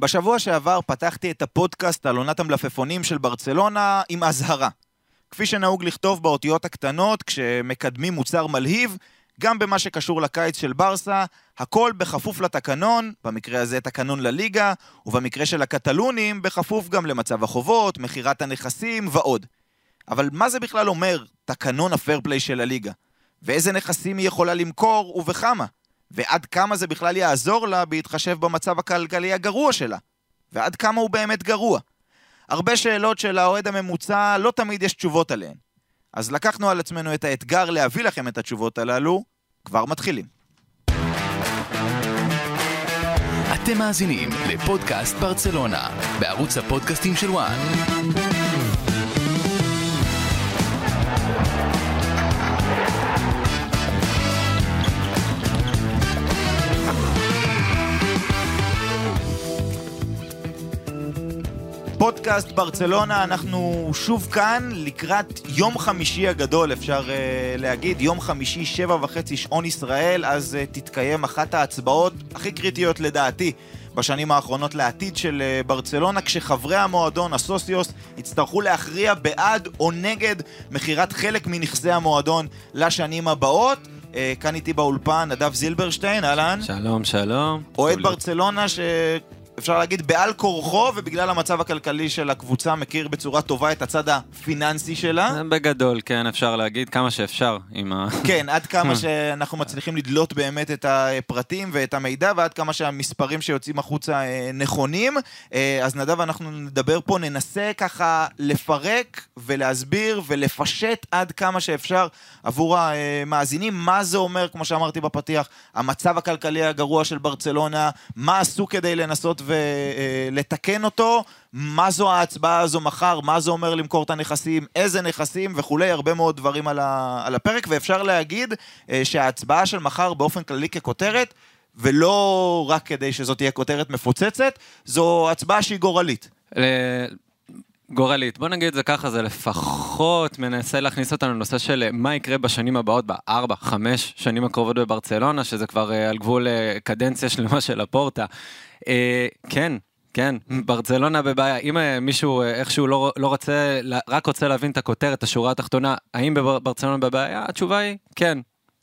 בשבוע שעבר פתחתי את הפודקאסט על עונת המלפפונים של ברצלונה עם אזהרה. כפי שנהוג לכתוב באותיות הקטנות כשמקדמים מוצר מלהיב, גם במה שקשור לקיץ של ברסה, הכל בכפוף לתקנון, במקרה הזה תקנון לליגה, ובמקרה של הקטלונים, בכפוף גם למצב החובות, מכירת הנכסים ועוד. אבל מה זה בכלל אומר תקנון הפייר פליי של הליגה? ואיזה נכסים היא יכולה למכור ובכמה? ועד כמה זה בכלל יעזור לה בהתחשב במצב הכלכלי הגרוע שלה? ועד כמה הוא באמת גרוע? הרבה שאלות של האוהד הממוצע, לא תמיד יש תשובות עליהן. אז לקחנו על עצמנו את האתגר להביא לכם את התשובות הללו, כבר מתחילים. אתם מאזינים לפודקאסט ברצלונה, בערוץ הפודקאסטים של וואן. פודקאסט ברצלונה, אנחנו שוב כאן לקראת יום חמישי הגדול, אפשר uh, להגיד, יום חמישי, שבע וחצי שעון ישראל, אז uh, תתקיים אחת ההצבעות הכי קריטיות לדעתי. בשנים האחרונות לעתיד של uh, ברצלונה, כשחברי המועדון, הסוסיוס, יצטרכו להכריע בעד או נגד מכירת חלק מנכסי המועדון לשנים הבאות. Uh, כאן איתי באולפן נדב זילברשטיין, אהלן. שלום, שלום. אוהד ברצלונה ש... אפשר להגיד, בעל כורחו, ובגלל המצב הכלכלי של הקבוצה מכיר בצורה טובה את הצד הפיננסי שלה. בגדול, כן, אפשר להגיד כמה שאפשר עם ה... כן, עד כמה שאנחנו מצליחים לדלות באמת את הפרטים ואת המידע, ועד כמה שהמספרים שיוצאים החוצה אה, נכונים. אה, אז נדב, אנחנו נדבר פה, ננסה ככה לפרק ולהסביר ולפשט עד כמה שאפשר עבור המאזינים, מה זה אומר, כמו שאמרתי בפתיח, המצב הכלכלי הגרוע של ברצלונה, מה עשו כדי לנסות ולתקן אותו, מה זו ההצבעה הזו מחר, מה זה אומר למכור את הנכסים, איזה נכסים וכולי, הרבה מאוד דברים על, על הפרק, ואפשר להגיד אה, שההצבעה של מחר באופן כללי ככותרת, ולא רק כדי שזאת תהיה כותרת מפוצצת, זו הצבעה שהיא גורלית. גורלית. בוא נגיד את זה ככה, זה לפחות מנסה להכניס אותנו לנושא של מה יקרה בשנים הבאות, בארבע, חמש שנים הקרובות בברצלונה, שזה כבר על גבול קדנציה שלמה של הפורטה. Uh, כן, כן, ברצלונה בבעיה. אם uh, מישהו uh, איכשהו לא, לא רוצה, רק רוצה להבין את הכותרת, השורה התחתונה, האם ברצלונה בבעיה? התשובה היא כן.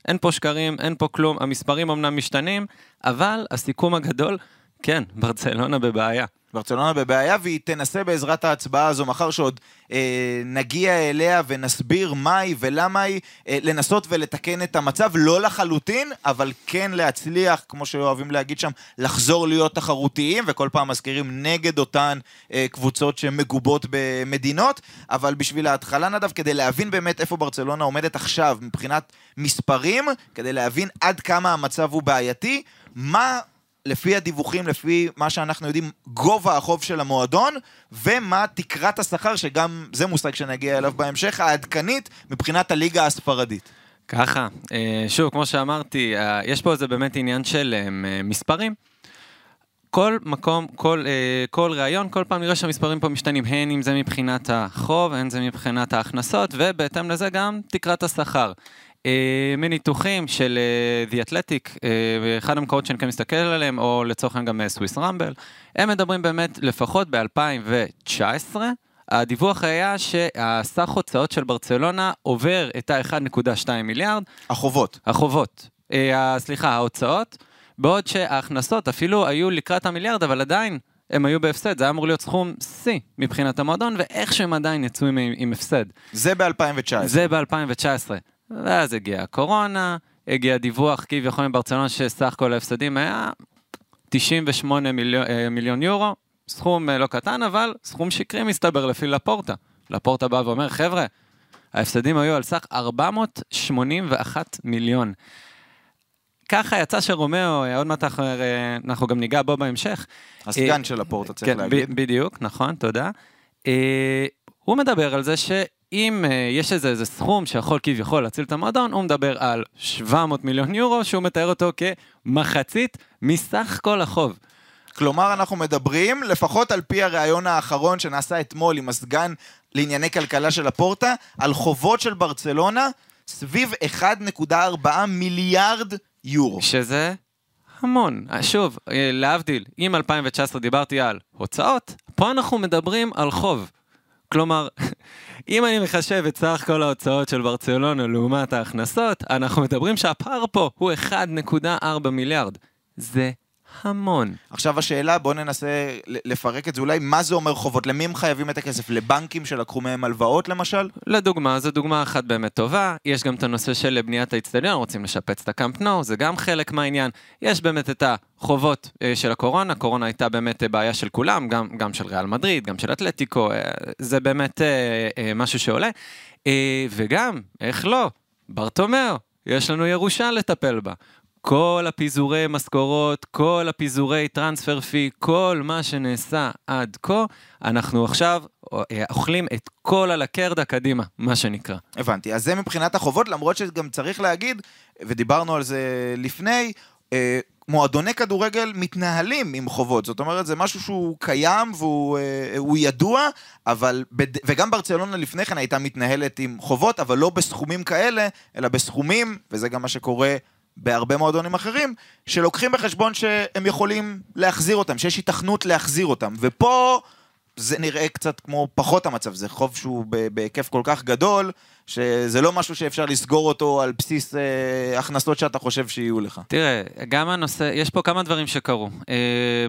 אין פה שקרים, אין פה כלום, המספרים אמנם משתנים, אבל הסיכום הגדול, כן, ברצלונה בבעיה. ברצלונה בבעיה, והיא תנסה בעזרת ההצבעה הזו, מחר שעוד אה, נגיע אליה ונסביר מהי ולמה היא, אה, לנסות ולתקן את המצב, לא לחלוטין, אבל כן להצליח, כמו שאוהבים להגיד שם, לחזור להיות תחרותיים, וכל פעם מזכירים נגד אותן אה, קבוצות שמגובות במדינות, אבל בשביל ההתחלה נדב, כדי להבין באמת איפה ברצלונה עומדת עכשיו מבחינת מספרים, כדי להבין עד כמה המצב הוא בעייתי, מה... לפי הדיווחים, לפי מה שאנחנו יודעים, גובה החוב של המועדון, ומה תקרת השכר, שגם זה מושג שנגיע אליו בהמשך, העדכנית מבחינת הליגה הספרדית. ככה, אה, שוב, כמו שאמרתי, אה, יש פה איזה באמת עניין של אה, מספרים. כל מקום, כל, כל ראיון, כל פעם נראה שהמספרים פה משתנים, הן אם זה מבחינת החוב, הן זה מבחינת ההכנסות, ובהתאם לזה גם תקרת השכר. אה, מניתוחים של uh, The Athletic, uh, אחד המקורות שאני כן מסתכל עליהם, או לצורך העניין גם סוויס רמבל, הם מדברים באמת לפחות ב-2019, הדיווח היה שהסך הוצאות של ברצלונה עובר את ה-1.2 מיליארד. החובות. החובות. סליחה, ההוצאות, בעוד שההכנסות אפילו היו לקראת המיליארד, אבל עדיין הם היו בהפסד, זה היה אמור להיות סכום שיא מבחינת המועדון, ואיך שהם עדיין יצאו עם, עם הפסד. זה ב-2019. זה ב-2019. ואז הגיעה הקורונה, הגיע דיווח כביכול מברצלונה שסך כל ההפסדים היה 98 מיליון, אה, מיליון יורו, סכום אה, לא קטן, אבל סכום שקרי מסתבר לפי לפורטה. לפורטה בא ואומר, חבר'ה, ההפסדים היו על סך 481 מיליון. ככה יצא שרומאו, אה, עוד מעט אנחנו, אנחנו גם ניגע בו בהמשך. הסגן של לפורטה, צריך כן, להגיד. בדיוק, נכון, תודה. הוא מדבר על זה ש... אם uh, יש איזה, איזה סכום שיכול כביכול להציל את המועדון, הוא מדבר על 700 מיליון יורו, שהוא מתאר אותו כמחצית מסך כל החוב. כלומר, אנחנו מדברים, לפחות על פי הריאיון האחרון שנעשה אתמול עם הסגן לענייני כלכלה של הפורטה, על חובות של ברצלונה סביב 1.4 מיליארד יורו. שזה המון. שוב, אה, להבדיל, אם 2019 דיברתי על הוצאות, פה אנחנו מדברים על חוב. כלומר, אם אני מחשב את סך כל ההוצאות של ברצלונה לעומת ההכנסות, אנחנו מדברים שהפער פה הוא 1.4 מיליארד. זה המון. עכשיו השאלה, בואו ננסה לפרק את זה אולי, מה זה אומר חובות? למי הם חייבים את הכסף? לבנקים שלקחו מהם הלוואות למשל? לדוגמה, זו דוגמה אחת באמת טובה. יש גם את הנושא של בניית האצטדיון, רוצים לשפץ את הקאמפ נו, זה גם חלק מהעניין. יש באמת את החובות אה, של הקורונה, קורונה הייתה באמת אה, בעיה של כולם, גם, גם של ריאל מדריד, גם של אתלטיקו, אה, זה באמת משהו שעולה. וגם, איך לא, ברטומאו, יש לנו ירושה לטפל בה. כל הפיזורי משכורות, כל הפיזורי טרנספר פי, כל מה שנעשה עד כה, אנחנו עכשיו אה, אוכלים את כל הלקרדה קדימה, מה שנקרא. הבנתי. אז זה מבחינת החובות, למרות שגם צריך להגיד, ודיברנו על זה לפני, אה, מועדוני כדורגל מתנהלים עם חובות, זאת אומרת זה משהו שהוא קיים והוא אה, ידוע, אבל, בד... וגם ברצלונה לפני כן הייתה מתנהלת עם חובות, אבל לא בסכומים כאלה, אלא בסכומים, וזה גם מה שקורה בהרבה מועדונים אחרים, שלוקחים בחשבון שהם יכולים להחזיר אותם, שיש התכנות להחזיר אותם. ופה זה נראה קצת כמו פחות המצב, זה חוב שהוא בהיקף כל כך גדול, שזה לא משהו שאפשר לסגור אותו על בסיס אה, הכנסות שאתה חושב שיהיו לך. תראה, גם הנושא, יש פה כמה דברים שקרו. אה,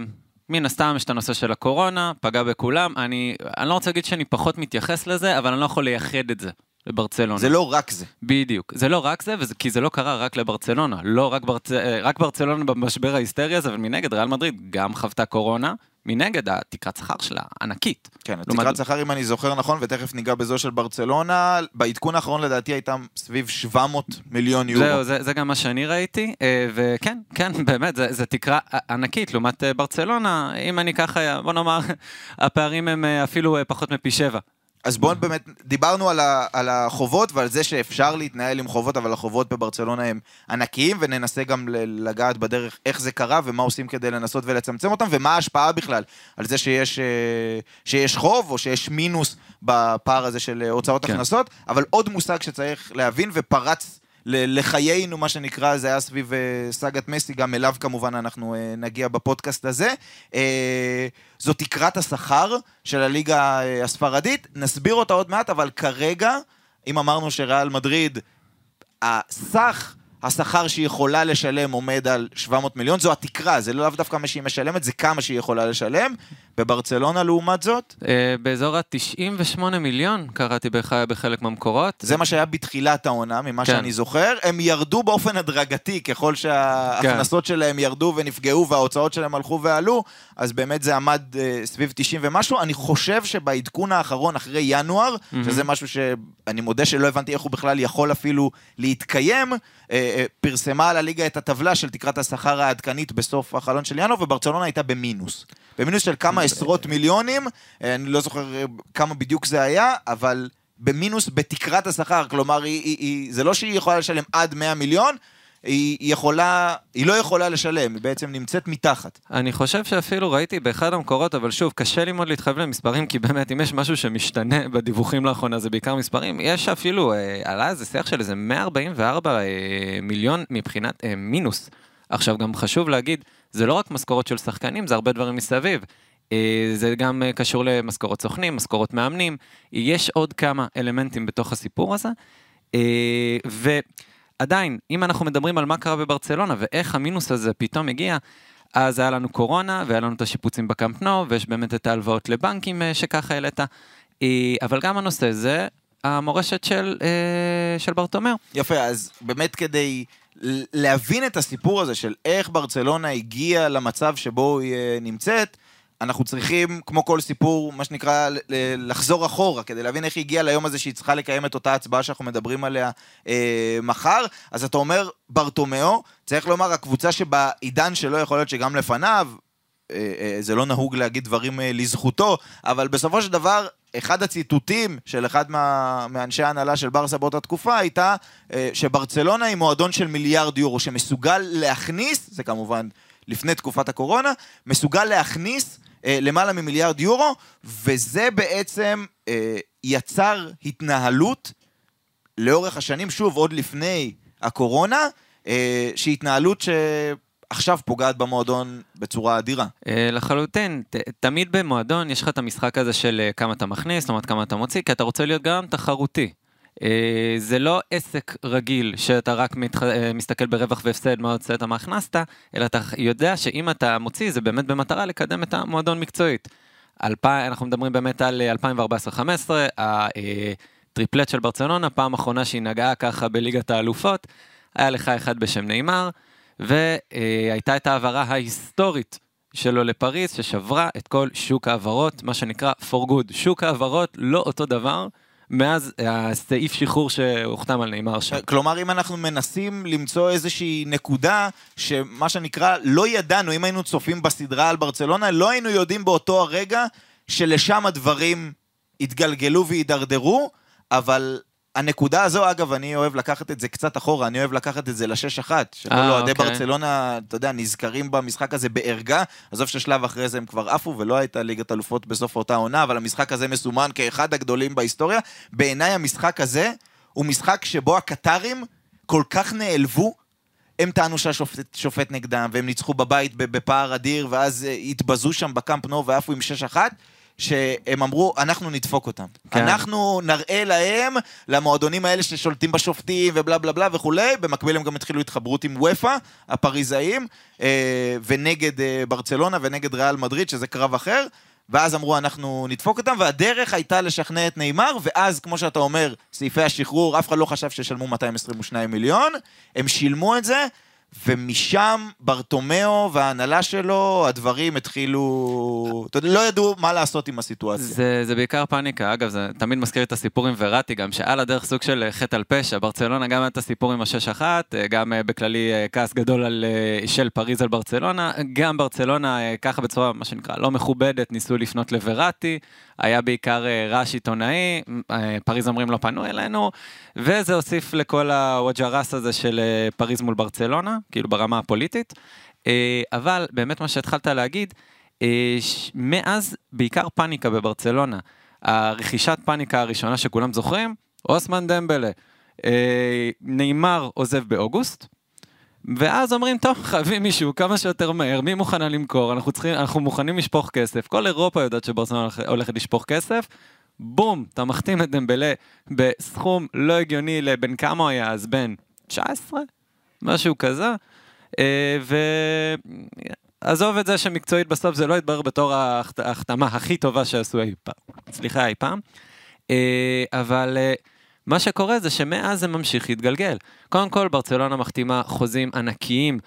מן הסתם יש את הנושא של הקורונה, פגע בכולם. אני, אני לא רוצה להגיד שאני פחות מתייחס לזה, אבל אני לא יכול לייחד את זה. לברצלונה. זה לא רק זה. בדיוק. זה לא רק זה, וזה, כי זה לא קרה רק לברצלונה. לא רק, ברצ... אה, רק ברצלונה במשבר ההיסטרי הזה, אבל מנגד, ריאל מדריד גם חוותה קורונה. מנגד, התקרת שכר שלה ענקית. כן, התקרת שכר, אם אני זוכר נכון, ותכף ניגע בזו של ברצלונה, בעדכון האחרון לדעתי הייתה סביב 700 מיליון יורו. זהו, זה, זה גם מה שאני ראיתי, אה, וכן, כן, באמת, זה תקרה ענקית לעומת אה, ברצלונה. אם אני ככה, בוא נאמר, הפערים הם אפילו פחות מפי שבע. אז בואו באמת, דיברנו על, ה, על החובות ועל זה שאפשר להתנהל עם חובות, אבל החובות בברצלונה הם ענקיים, וננסה גם לגעת בדרך איך זה קרה ומה עושים כדי לנסות ולצמצם אותם, ומה ההשפעה בכלל על זה שיש, אה, שיש חוב או שיש מינוס בפער הזה של הוצאות כן. הכנסות, אבל עוד מושג שצריך להבין ופרץ לחיינו, מה שנקרא, זה היה סביב אה, סאגת מסי, גם אליו כמובן אנחנו אה, נגיע בפודקאסט הזה. אה, זו תקרת השכר של הליגה הספרדית, נסביר אותה עוד מעט, אבל כרגע, אם אמרנו שריאל מדריד, הסך השכר שהיא יכולה לשלם עומד על 700 מיליון, זו התקרה, זה לא לאו דווקא מה שהיא משלמת, זה כמה שהיא יכולה לשלם. בברצלונה לעומת זאת? אה, באזור ה-98 מיליון, קראתי בח... בחלק מהמקורות. זה מה שהיה בתחילת העונה, ממה כן. שאני זוכר. הם ירדו באופן הדרגתי, ככל שההכנסות כן. שלהם ירדו ונפגעו וההוצאות שלהם הלכו ועלו, אז באמת זה עמד אה, סביב 90 ומשהו. אני חושב שבעדכון האחרון, אחרי ינואר. שזה משהו שאני מודה שלא הבנתי איך הוא בכלל יכול אפילו להתקיים, פרסמה על הליגה את הטבלה של תקרת השכר העדכנית בסוף החלון של ינואר, וברצלונה הייתה במינוס. במינוס של כמה עשרות מיליונים, אה, אני לא זוכר אה, כמה בדיוק זה היה, אבל במינוס בתקרת השכר, כלומר, היא, היא, היא, זה לא שהיא יכולה לשלם עד 100 מיליון, היא יכולה, היא לא יכולה לשלם, היא בעצם נמצאת מתחת. אני חושב שאפילו ראיתי באחד המקורות, אבל שוב, קשה לי מאוד להתחייב למספרים, כי באמת, אם יש משהו שמשתנה בדיווחים לאחרונה, זה בעיקר מספרים. יש אפילו, אה, עלה איזה שיח של איזה 144 אה, מיליון מבחינת אה, מינוס. עכשיו, גם חשוב להגיד, זה לא רק משכורות של שחקנים, זה הרבה דברים מסביב. אה, זה גם אה, קשור למשכורות סוכנים, משכורות מאמנים, יש עוד כמה אלמנטים בתוך הסיפור הזה. אה, ועדיין, אם אנחנו מדברים על מה קרה בברצלונה ואיך המינוס הזה פתאום הגיע, אז היה לנו קורונה והיה לנו את השיפוצים בקאמפ נו, ויש באמת את ההלוואות לבנקים שככה העלית, אבל גם הנושא זה המורשת של, של ברטומר. יפה, אז באמת כדי להבין את הסיפור הזה של איך ברצלונה הגיעה למצב שבו היא נמצאת, אנחנו צריכים, כמו כל סיפור, מה שנקרא, לחזור אחורה, כדי להבין איך היא הגיעה ליום הזה שהיא צריכה לקיים את אותה הצבעה שאנחנו מדברים עליה אה, מחר. אז אתה אומר, ברטומיאו, צריך לומר, הקבוצה שבעידן שלו יכול להיות שגם לפניו, אה, אה, זה לא נהוג להגיד דברים אה, לזכותו, אבל בסופו של דבר, אחד הציטוטים של אחד מה, מאנשי ההנהלה של ברסה באותה תקופה הייתה אה, שברצלונה היא מועדון של מיליארד יורו, שמסוגל להכניס, זה כמובן לפני תקופת הקורונה, מסוגל להכניס למעלה ממיליארד יורו, וזה בעצם אה, יצר התנהלות לאורך השנים, שוב, עוד לפני הקורונה, אה, שהיא התנהלות עכשיו פוגעת במועדון בצורה אדירה. אה, לחלוטין, ת, תמיד במועדון יש לך את המשחק הזה של אה, כמה אתה מכניס, זאת אומרת כמה אתה מוציא, כי אתה רוצה להיות גם תחרותי. אה, זה לא עסק רגיל שאתה רק מתח... אה, מסתכל ברווח והפסד מה הוצאת, מה הכנסת, אלא אתה יודע שאם אתה מוציא זה באמת במטרה לקדם את המועדון מקצועית. אלפ... אנחנו מדברים באמת על 2014-2015, הטריפלט של ברצלונה, פעם אחרונה שהיא נגעה ככה בליגת האלופות, היה לך אחד בשם נאמר, והייתה את ההעברה ההיסטורית שלו לפריז, ששברה את כל שוק ההעברות, מה שנקרא for good. שוק ההעברות לא אותו דבר. מאז הסעיף שחרור שהוחתם על נאמר שם. כלומר, אם אנחנו מנסים למצוא איזושהי נקודה שמה שנקרא, לא ידענו, אם היינו צופים בסדרה על ברצלונה, לא היינו יודעים באותו הרגע שלשם הדברים התגלגלו והידרדרו, אבל הנקודה הזו, אגב, אני אוהב לקחת את זה קצת אחורה, אני אוהב לקחת את זה לשש אחת. שכל אה, אוהדי אוקיי. ברצלונה, אתה יודע, נזכרים במשחק הזה בערגה. עזוב ששלב אחרי זה הם כבר עפו, ולא הייתה ליגת אלופות בסוף אותה עונה, אבל המשחק הזה מסומן כאחד הגדולים בהיסטוריה. בעיניי המשחק הזה הוא משחק שבו הקטרים כל כך נעלבו. הם טענו שהשופט שופט נגדם, והם ניצחו בבית בפער אדיר, ואז אה, התבזו שם בקאמפ נו ועפו עם 6-1, שהם אמרו, אנחנו נדפוק אותם. כן. אנחנו נראה להם, למועדונים האלה ששולטים בשופטים ובלה בלה בלה וכולי, במקביל הם גם התחילו התחברות עם וופא, הפריזאים, אה, ונגד אה, ברצלונה ונגד ריאל מדריד, שזה קרב אחר. ואז אמרו, אנחנו נדפוק אותם, והדרך הייתה לשכנע את נאמר, ואז, כמו שאתה אומר, סעיפי השחרור, אף אחד לא חשב שישלמו 222 מיליון, הם שילמו את זה, ומשם ברטומיאו וההנהלה שלו, הדברים התחילו... אתה יודע, לא ידעו מה לעשות עם הסיטואציה. זה, זה בעיקר פאניקה, אגב, זה תמיד מזכיר את הסיפור עם וראטי, גם שעל הדרך סוג של אה, חטא על פשע. ברצלונה גם היה את הסיפור עם השש אחת, אה, גם אה, בכללי כעס גדול על, של פריז על ברצלונה, גם ברצלונה ככה בצורה, מה שנקרא, לא מכובדת, ניסו לפנות לוראטי, היה בעיקר אה, רעש עיתונאי, אה, פריז אומרים לא פנו אלינו, וזה הוסיף לכל הווג'רס הזה של אה, פריז מול ברצלונה, כאילו ברמה הפוליטית. אבל באמת מה שהתחלת להגיד, מאז בעיקר פאניקה בברצלונה. הרכישת פאניקה הראשונה שכולם זוכרים, אוסמן דמבלה. נאמר עוזב באוגוסט, ואז אומרים, טוב, חייבים מישהו כמה שיותר מהר, מי מוכנה למכור? אנחנו, צריכים, אנחנו מוכנים לשפוך כסף. כל אירופה יודעת שברצלונה הולכ- הולכת לשפוך כסף. בום, אתה מחתים את דמבלה בסכום לא הגיוני לבן כמה הוא היה אז? בן 19? משהו כזה. אה, ועזוב את זה שמקצועית בסוף זה לא יתברר בתור ההחת- ההחתמה הכי טובה שעשו אי פעם. סליחה, אי פעם. אה, אבל אה, מה שקורה זה שמאז זה ממשיך להתגלגל. קודם כל, ברצלונה מחתימה חוזים ענקיים,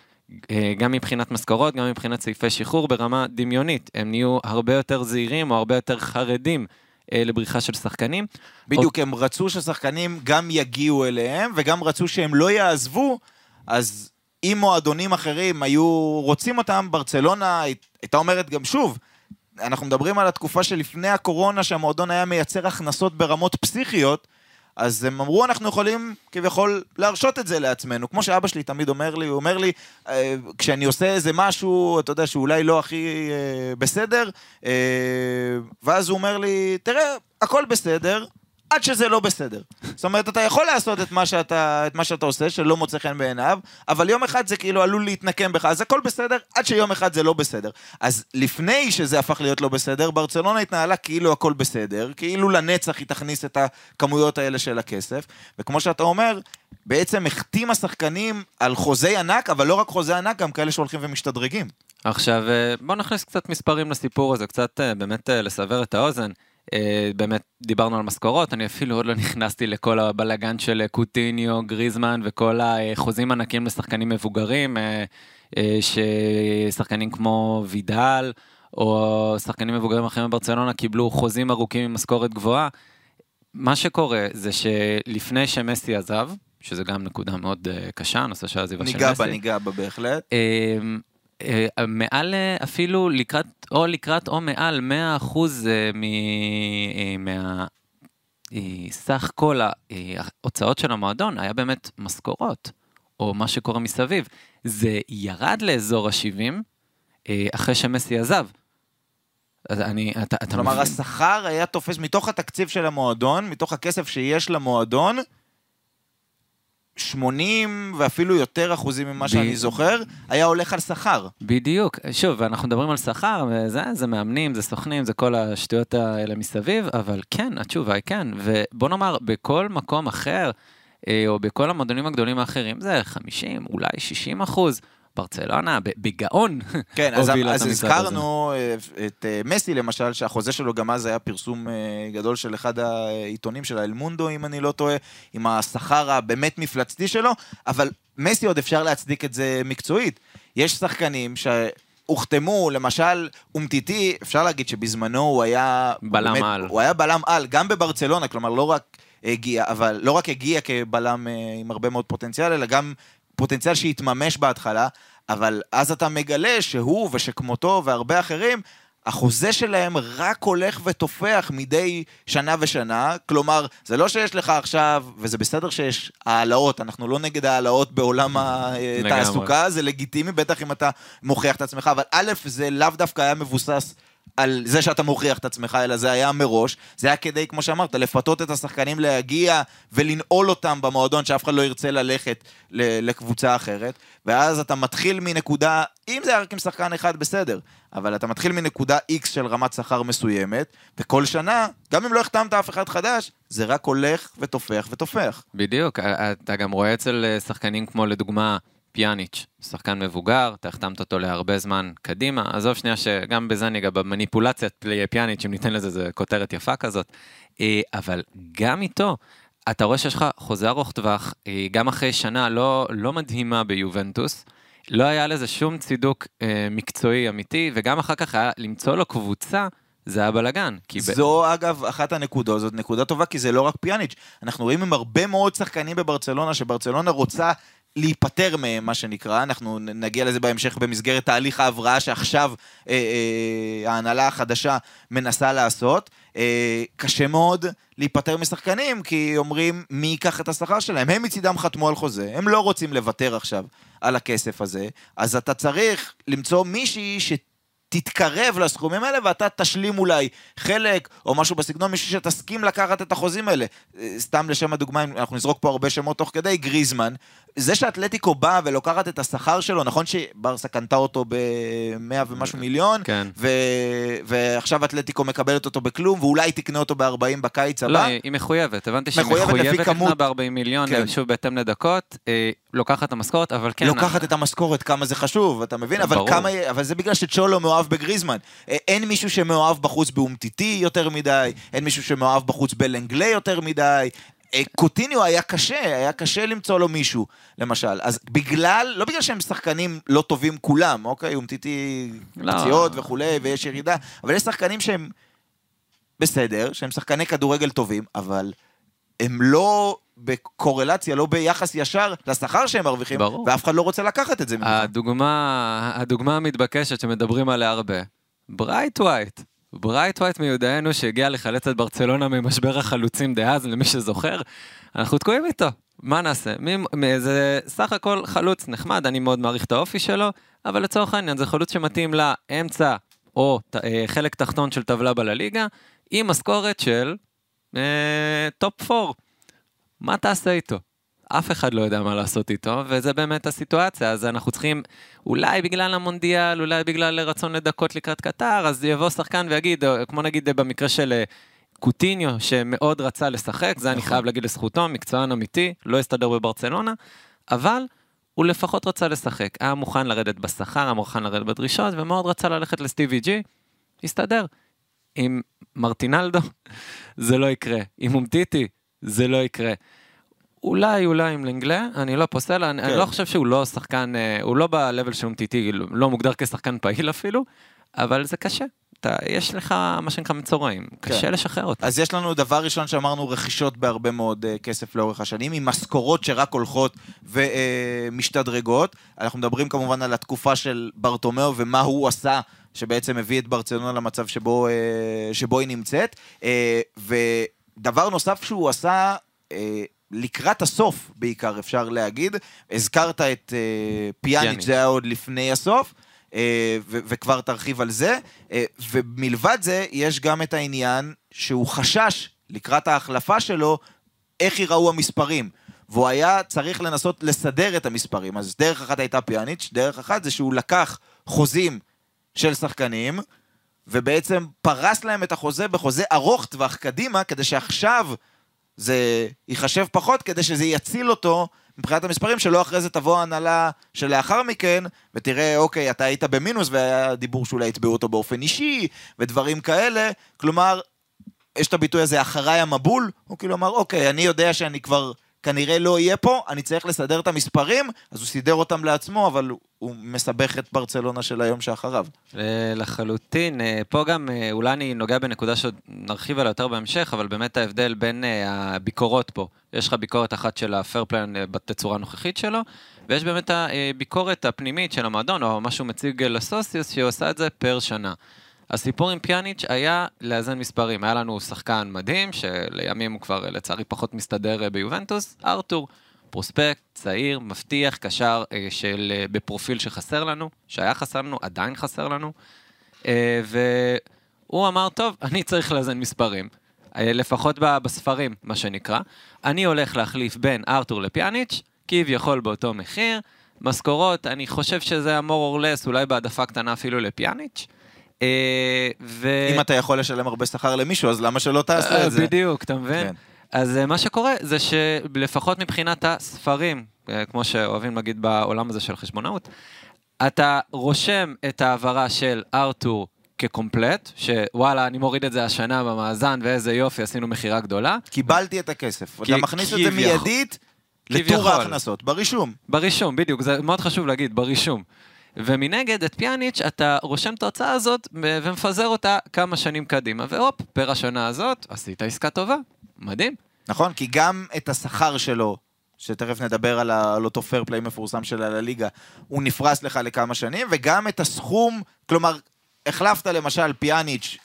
אה, גם מבחינת משכורות, גם מבחינת סעיפי שחרור ברמה דמיונית. הם נהיו הרבה יותר זהירים או הרבה יותר חרדים אה, לבריחה של שחקנים. בדיוק, הם רצו ששחקנים גם יגיעו אליהם, וגם רצו שהם לא יעזבו, אז אם מועדונים אחרים היו רוצים אותם, ברצלונה הייתה אומרת גם שוב, אנחנו מדברים על התקופה שלפני הקורונה, שהמועדון היה מייצר הכנסות ברמות פסיכיות, אז הם אמרו, אנחנו יכולים כביכול להרשות את זה לעצמנו. כמו שאבא שלי תמיד אומר לי, הוא אומר לי, אה, כשאני עושה איזה משהו, אתה יודע, שאולי לא הכי אה, בסדר, אה, ואז הוא אומר לי, תראה, הכל בסדר, עד שזה לא בסדר. זאת אומרת, אתה יכול לעשות את מה שאתה, את מה שאתה עושה, שלא מוצא חן בעיניו, אבל יום אחד זה כאילו עלול להתנקם בך, אז הכל בסדר, עד שיום אחד זה לא בסדר. אז לפני שזה הפך להיות לא בסדר, ברצלונה התנהלה כאילו הכל בסדר, כאילו לנצח היא תכניס את הכמויות האלה של הכסף, וכמו שאתה אומר, בעצם החתים השחקנים על חוזי ענק, אבל לא רק חוזי ענק, גם כאלה שהולכים ומשתדרגים. עכשיו, אה, בואו נכניס קצת מספרים לסיפור הזה, קצת אה, באמת אה, לסבר את האוזן. אה, באמת דיברנו על משכורות, אני אפילו עוד לא נכנסתי לכל הבלגן של קוטיניו, גריזמן וכל החוזים ענקים לשחקנים מבוגרים, אה, אה, ששחקנים כמו וידל או שחקנים מבוגרים אחרים בברצלונה קיבלו חוזים ארוכים עם משכורת גבוהה. מה שקורה זה שלפני שמסי עזב, שזה גם נקודה מאוד קשה, הנושא של העזיבה של מסי. ניגע בה, ניגע בה בהחלט. אה, אה, מעל אה, אפילו לקראת, או לקראת או מעל 100 אחוז מסך כל ההוצאות של המועדון היה באמת משכורות, או מה שקורה מסביב. זה ירד לאזור ה-70 אחרי שמסי עזב. אז אני, אתה, אתה כלומר, מבין? השכר היה תופס מתוך התקציב של המועדון, מתוך הכסף שיש למועדון, 80 ואפילו יותר אחוזים ממה ב- שאני זוכר, היה הולך על שכר. בדיוק. שוב, אנחנו מדברים על שכר, וזה זה מאמנים, זה סוכנים, זה כל השטויות האלה מסביב, אבל כן, התשובה היא כן. ובוא נאמר, בכל מקום אחר, אה, או בכל המועדונים הגדולים האחרים, זה 50, אולי 60 אחוז. ברצלונה, בגאון, כן, אז, אז הזה. הזכרנו אה, את אה, מסי למשל, שהחוזה שלו גם אז היה פרסום אה, גדול של אחד העיתונים של האלמונדו, אם אני לא טועה, עם השכר הבאמת מפלצתי שלו, אבל מסי עוד אפשר להצדיק את זה מקצועית. יש שחקנים שהוחתמו, למשל, אומטיטי, אפשר להגיד שבזמנו הוא היה... בלם באמת- על. הוא היה בלם על, גם בברצלונה, כלומר לא רק הגיע, אבל לא רק הגיע כבלם אה, עם הרבה מאוד פוטנציאל, אלא גם פוטנציאל שהתממש בהתחלה, אבל אז אתה מגלה שהוא ושכמותו והרבה אחרים, החוזה שלהם רק הולך ותופח מדי שנה ושנה, כלומר, זה לא שיש לך עכשיו, וזה בסדר שיש העלאות, אנחנו לא נגד העלאות בעולם התעסוקה, זה לגיטימי, בטח אם אתה מוכיח את עצמך, אבל א', זה לאו דווקא היה מבוסס על זה שאתה מוכיח את עצמך, אלא זה היה מראש. זה היה כדי, כמו שאמרת, לפתות את השחקנים להגיע ולנעול אותם במועדון, שאף אחד לא ירצה ללכת לקבוצה אחרת. ואז אתה מתחיל מנקודה, אם זה היה רק עם שחקן אחד, בסדר, אבל אתה מתחיל מנקודה X של רמת שכר מסוימת, וכל שנה, גם אם לא החתמת אף אחד חדש, זה רק הולך ותופח ותופח. בדיוק, אתה גם רואה אצל אה, שחקנים כמו לדוגמה פיאניץ', שחקן מבוגר, אתה החתמת אותו להרבה זמן קדימה, עזוב שנייה שגם בזה ניגע במניפולציית פלי- פיאניץ', אם ניתן לזה, זה כותרת יפה כזאת, אה, אבל גם איתו, אתה רואה שיש לך חוזה ארוך טווח, אה, גם אחרי שנה לא, לא מדהימה ביובנטוס, לא היה לזה שום צידוק אה, מקצועי אמיתי, וגם אחר כך היה למצוא לו קבוצה, זה היה בלאגן. כי ב- זו אגב אחת הנקודות, זאת נקודה טובה, כי זה לא רק פיאניץ'. אנחנו רואים עם הרבה מאוד שחקנים בברצלונה, שברצלונה רוצה להיפטר מהם, מה שנקרא. אנחנו נגיע לזה בהמשך במסגרת תהליך ההבראה שעכשיו אה, אה, ההנהלה החדשה מנסה לעשות. אה, קשה מאוד להיפטר משחקנים, כי אומרים מי ייקח את השכר שלהם. הם מצידם חתמו על חוזה, הם לא רוצים לוותר עכשיו על הכסף הזה, אז אתה צריך למצוא מישהי ש... תתקרב לסכומים האלה ואתה תשלים אולי חלק או משהו בסגנון, מישהו שתסכים לקחת את החוזים האלה. אה, סתם לשם הדוגמה, אנחנו נזרוק פה הרבה שמות תוך כדי, גריזמן. זה שאתלטיקו באה ולוקחת את השכר שלו, נכון שברסה קנתה אותו ב-100 ומשהו מיליון, כן. ו... ועכשיו אתלטיקו מקבלת אותו בכלום, ואולי תקנה אותו ב-40 בקיץ לא, הבא. היא היא מחויבת, הבנתי שהיא מחויבת לפי. לקנות ב-40 מיליון, כן. שוב בהתאם לדקות, אה, לוקחת את המשכורת, אבל כן. לוקחת את המשכורת, כמה זה חשוב, אתה מבין? אבל, ברור. כמה, אבל זה בגלל שצ'ולו מאוהב בגריזמן. אה, אין מישהו שמאוהב בחוץ באומטיטי יותר מדי, אין מישהו שמאוהב בחוץ בלנגלה יותר מדי. אה, קוטיניו היה קשה, היה קשה למצוא לו מישהו, למשל. אז בגלל, לא בגלל שהם שחקנים לא טובים כולם, אוקיי? אומטיטי לא. פציעות וכולי, ויש ירידה, אבל יש שחקנים שהם בסדר, שהם שחקני כדורגל טובים, אבל הם לא בקורלציה, לא ביחס ישר לשכר שהם מרוויחים, ברור. ואף אחד לא רוצה לקחת את זה ממך. הדוגמה, הדוגמה המתבקשת שמדברים עליה הרבה, ברייתווייט. ברייתווייט מיודענו שהגיע לחלץ את ברצלונה ממשבר החלוצים דאז, למי שזוכר, אנחנו תקועים איתו. מה נעשה? מי, מי, זה סך הכל חלוץ נחמד, אני מאוד מעריך את האופי שלו, אבל לצורך העניין זה חלוץ שמתאים לאמצע או ת, אה, חלק תחתון של טבלה בלליגה, עם משכורת של אה, top 4. מה תעשה איתו? אף אחד לא יודע מה לעשות איתו, וזה באמת הסיטואציה, אז אנחנו צריכים, אולי בגלל המונדיאל, אולי בגלל רצון לדקות לקראת קטר, אז יבוא שחקן ויגיד, כמו נגיד במקרה של אה, קוטיניו, שמאוד רצה לשחק, זה אני נכון. חייב להגיד לזכותו, מקצוען אמיתי, לא הסתדר בברצלונה, אבל הוא לפחות רצה לשחק, היה מוכן לרדת בשכר, היה מוכן לרדת בדרישות, ומאוד רצה ללכת לסטיבי ג'י, הסתדר. עם מרטינלדו, זה לא יקרה. עם אומטיטי, זה לא יקרה. אולי, אולי עם לנגלה, אני לא פוסל, אני, אני כן. לא חושב שהוא לא שחקן, אה, הוא לא ב-level של אומטיטי, לא מוגדר כשחקן פעיל אפילו, אבל זה קשה. אתה, יש לך מה שנקרא מצורעים, קשה כן. לשחרר אותם. אז יש לנו דבר ראשון שאמרנו, רכישות בהרבה מאוד uh, כסף לאורך השנים, עם משכורות שרק הולכות ומשתדרגות. אנחנו מדברים כמובן על התקופה של ברטומיאו ומה הוא עשה, שבעצם הביא את ברצלונה למצב שבו, uh, שבו היא נמצאת. Uh, ודבר נוסף שהוא עשה... Uh, לקראת הסוף בעיקר, אפשר להגיד. הזכרת את אה, פיאניץ', פיאניץ'. זה היה עוד לפני הסוף, אה, ו- וכבר תרחיב על זה. אה, ומלבד זה, יש גם את העניין שהוא חשש לקראת ההחלפה שלו, איך ייראו המספרים. והוא היה צריך לנסות לסדר את המספרים. אז דרך אחת הייתה פיאניץ', דרך אחת זה שהוא לקח חוזים של שחקנים, ובעצם פרס להם את החוזה בחוזה ארוך טווח קדימה, כדי שעכשיו זה ייחשב פחות, כדי שזה יציל אותו מבחינת המספרים, שלא אחרי זה תבוא ההנהלה שלאחר מכן, ותראה, אוקיי, אתה היית במינוס, והיה דיבור שאולי יתבעו אותו באופן אישי, ודברים כאלה. כלומר, יש את הביטוי הזה, אחריי המבול, הוא כאילו אמר, אוקיי, אני יודע שאני כבר כנראה לא אהיה פה, אני צריך לסדר את המספרים, אז הוא סידר אותם לעצמו, אבל הוא מסבך את ברצלונה של היום שאחריו. אה, לחלוטין, אה, פה גם אה, אולי אני נוגע בנקודה שעוד נרחיב עליה יותר בהמשך, אבל באמת ההבדל בין הביקורות פה. יש לך ביקורת אחת של הפייר פלן בתצורה הנוכחית שלו, ויש באמת הביקורת הפנימית של המועדון, או מה שהוא מציג לסוסיוס, שהוא עושה את זה פר שנה. הסיפור עם פיאניץ' היה לאזן מספרים. היה לנו שחקן מדהים, שלימים הוא כבר לצערי פחות מסתדר ביובנטוס, ארתור. פרוספקט, צעיר, מבטיח, קשר אה, של, אה, בפרופיל שחסר לנו, שהיה חסר לנו, עדיין חסר לנו. אה, והוא אמר, טוב, אני צריך לאזן מספרים, אה, לפחות בספרים, מה שנקרא. אני הולך להחליף בין ארתור לפיאניץ', כביכול באותו מחיר. משכורות, אני חושב שזה המור less, אולי בהעדפה קטנה אפילו לפיאניץ'. אה, ו... אם אתה יכול לשלם הרבה שכר למישהו, אז למה שלא תעשה אה, את זה? בדיוק, אתה מבין? כן. אז אה, מה שקורה זה שלפחות מבחינת הספרים, כמו שאוהבים להגיד בעולם הזה של חשבונאות, אתה רושם את ההעברה של ארתור כקומפלט, שוואלה, אני מוריד את זה השנה במאזן, ואיזה יופי, עשינו מכירה גדולה. קיבלתי את הכסף. אתה מכניס את זה מיידית לטור ההכנסות, ברישום. ברישום, בדיוק, זה מאוד חשוב להגיד, ברישום. ומנגד, את פיאניץ', אתה רושם את ההוצאה הזאת ומפזר אותה כמה שנים קדימה, והופ, פר השנה הזאת, עשית עסקה טובה, מדהים. נכון, כי גם את השכר שלו, שתכף נדבר על, ה, על אותו פייר פליי מפורסם של הליגה, הוא נפרס לך לכמה שנים, וגם את הסכום, כלומר, החלפת למשל פיאניץ',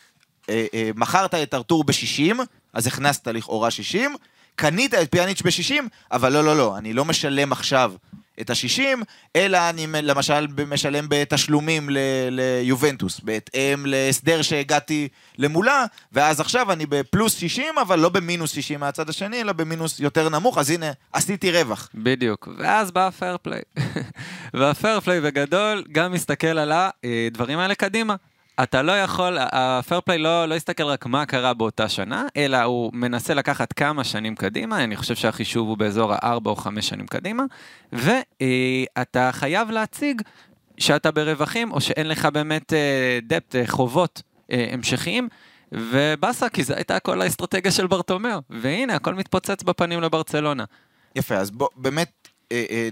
אה, אה, מכרת את ארתור ב-60, אז הכנסת לכאורה 60, קנית את פיאניץ' ב-60, אבל לא, לא, לא, אני לא משלם עכשיו את ה-60, אלא אני למשל משלם בתשלומים ליובנטוס, בהתאם להסדר שהגעתי למולה, ואז עכשיו אני בפלוס 60, אבל לא במינוס 60 מהצד השני, אלא במינוס יותר נמוך, אז הנה, עשיתי רווח. בדיוק, ואז בא ה fair play. וה fair play בגדול גם מסתכל על הדברים האלה קדימה. אתה לא יכול, ה fair play לא, לא יסתכל רק מה קרה באותה שנה, אלא הוא מנסה לקחת כמה שנים קדימה, אני חושב שהחישוב הוא באזור הארבע או חמש שנים קדימה, ואתה חייב להציג שאתה ברווחים, או שאין לך באמת דפט, אה, אה, חובות אה, המשכיים. ובאסה, כי זו הייתה כל האסטרטגיה של ברטומיאו, והנה, הכל מתפוצץ בפנים לברצלונה. יפה, אז בוא, באמת,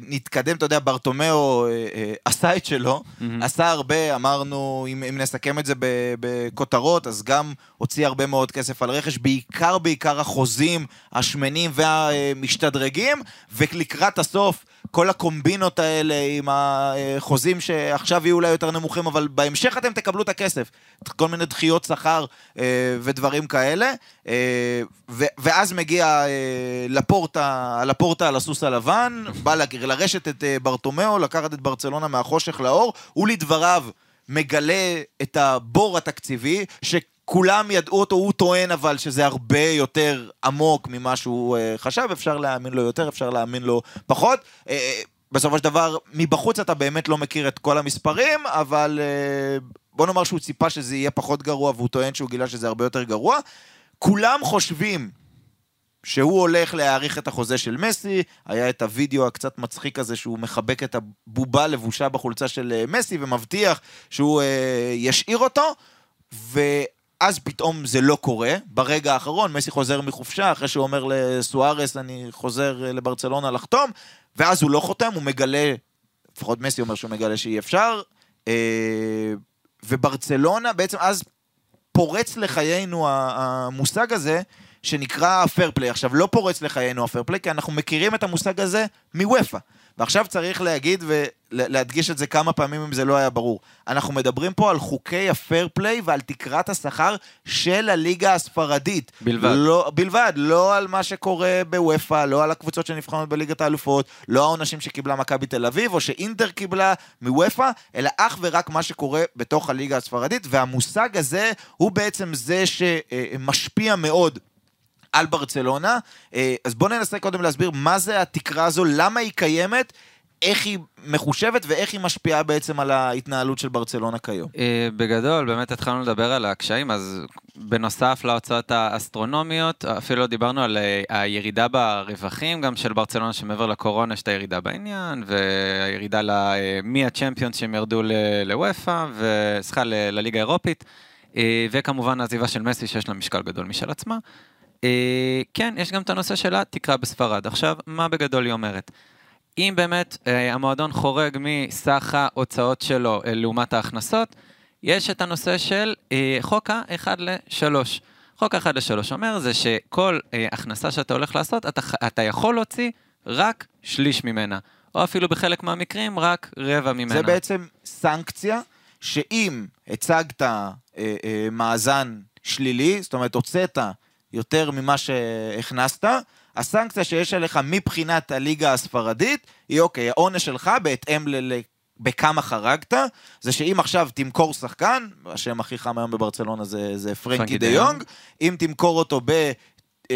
נתקדם, אתה יודע, ברטומיאו אה, עשה את שלו, mm-hmm. עשה הרבה, אמרנו, אם, אם נסכם את זה בכותרות, אז גם הוציא הרבה מאוד כסף על רכש, בעיקר בעיקר החוזים השמנים והמשתדרגים, ולקראת הסוף כל הקומבינות האלה עם החוזים שעכשיו יהיו אולי יותר נמוכים, אבל בהמשך אתם תקבלו את הכסף. כל מיני דחיות שכר אה, ודברים כאלה. אה, ואז מגיע אה, לפורטה, לפורטה על הסוס הלבן, בא לרשת את ברטומיאו, לקחת את ברצלונה מהחושך לאור, ולדבריו מגלה את הבור התקציבי, ש... כולם ידעו אותו, הוא טוען אבל שזה הרבה יותר עמוק ממה שהוא uh, חשב, אפשר להאמין לו יותר, אפשר להאמין לו פחות. Uh, בסופו של דבר, מבחוץ אתה באמת לא מכיר את כל המספרים, אבל uh, בוא נאמר שהוא ציפה שזה יהיה פחות גרוע, והוא טוען שהוא גילה שזה הרבה יותר גרוע. כולם חושבים שהוא הולך להאריך את החוזה של מסי, היה את הוידאו הקצת מצחיק הזה שהוא מחבק את הבובה לבושה בחולצה של מסי ומבטיח שהוא uh, ישאיר אותו, ו... אז פתאום זה לא קורה, ברגע האחרון מסי חוזר מחופשה, אחרי שהוא אומר לסוארס, אני חוזר לברצלונה לחתום, ואז הוא לא חותם, הוא מגלה, לפחות מסי אומר שהוא מגלה שאי אפשר, אה, וברצלונה בעצם אז פורץ לחיינו המושג הזה, שנקרא ה fair play. עכשיו, לא פורץ לחיינו ה fair play, כי אנחנו מכירים את המושג הזה מוופא. ועכשיו צריך להגיד ולהדגיש את זה כמה פעמים אם זה לא היה ברור. אנחנו מדברים פה על חוקי הפייר פליי ועל תקרת השכר של הליגה הספרדית. בלבד. לא, בלבד, לא על מה שקורה בוופא, לא על הקבוצות שנבחנות בליגת האלופות, לא העונשים שקיבלה מכבי תל אביב או שאינטר קיבלה מוופא, אלא אך ורק מה שקורה בתוך הליגה הספרדית, והמושג הזה הוא בעצם זה שמשפיע מאוד על ברצלונה. אה, אז בואו ננסה קודם להסביר מה זה התקרה הזו, למה היא קיימת, איך היא מחושבת ואיך היא משפיעה בעצם על ההתנהלות של ברצלונה כיום. אה, בגדול, באמת התחלנו לדבר על הקשיים, אז בנוסף להוצאות האסטרונומיות, אפילו דיברנו על אה, הירידה ברווחים גם של ברצלונה, שמעבר לקורונה יש את הירידה בעניין, והירידה מהצ'מפיונס שהם ירדו לוופא, וסליחה, לליגה האירופית, אה, וכמובן העזיבה של מסי שיש לה משקל גדול משל עצמה. כן, יש גם את הנושא של התקרה בספרד. עכשיו, מה בגדול היא אומרת? אם באמת אה, המועדון חורג מסך ההוצאות שלו אה, לעומת ההכנסות, יש את הנושא של אה, חוק ה-1 ל-3. חוק ה-1 ל-3 אומר זה שכל אה, הכנסה שאתה הולך לעשות, אתה, אתה יכול להוציא רק שליש ממנה, או אפילו בחלק מהמקרים רק רבע ממנה. זה בעצם סנקציה שאם הצגת אה, אה, מאזן שלילי, זאת אומרת הוצאת יותר ממה שהכנסת, הסנקציה שיש עליך מבחינת הליגה הספרדית, היא אוקיי, העונש שלך בהתאם ל... בכמה חרגת, זה שאם עכשיו תמכור שחקן, השם הכי חם היום בברצלונה זה, זה פרנקי דה יונג, אם תמכור אותו ב-90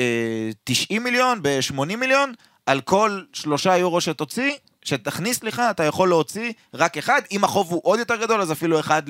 אה, מיליון, ב-80 מיליון, על כל שלושה יורו שתוציא, שתכניס לך, אתה יכול להוציא רק אחד, אם החוב הוא עוד יותר גדול, אז אפילו אחד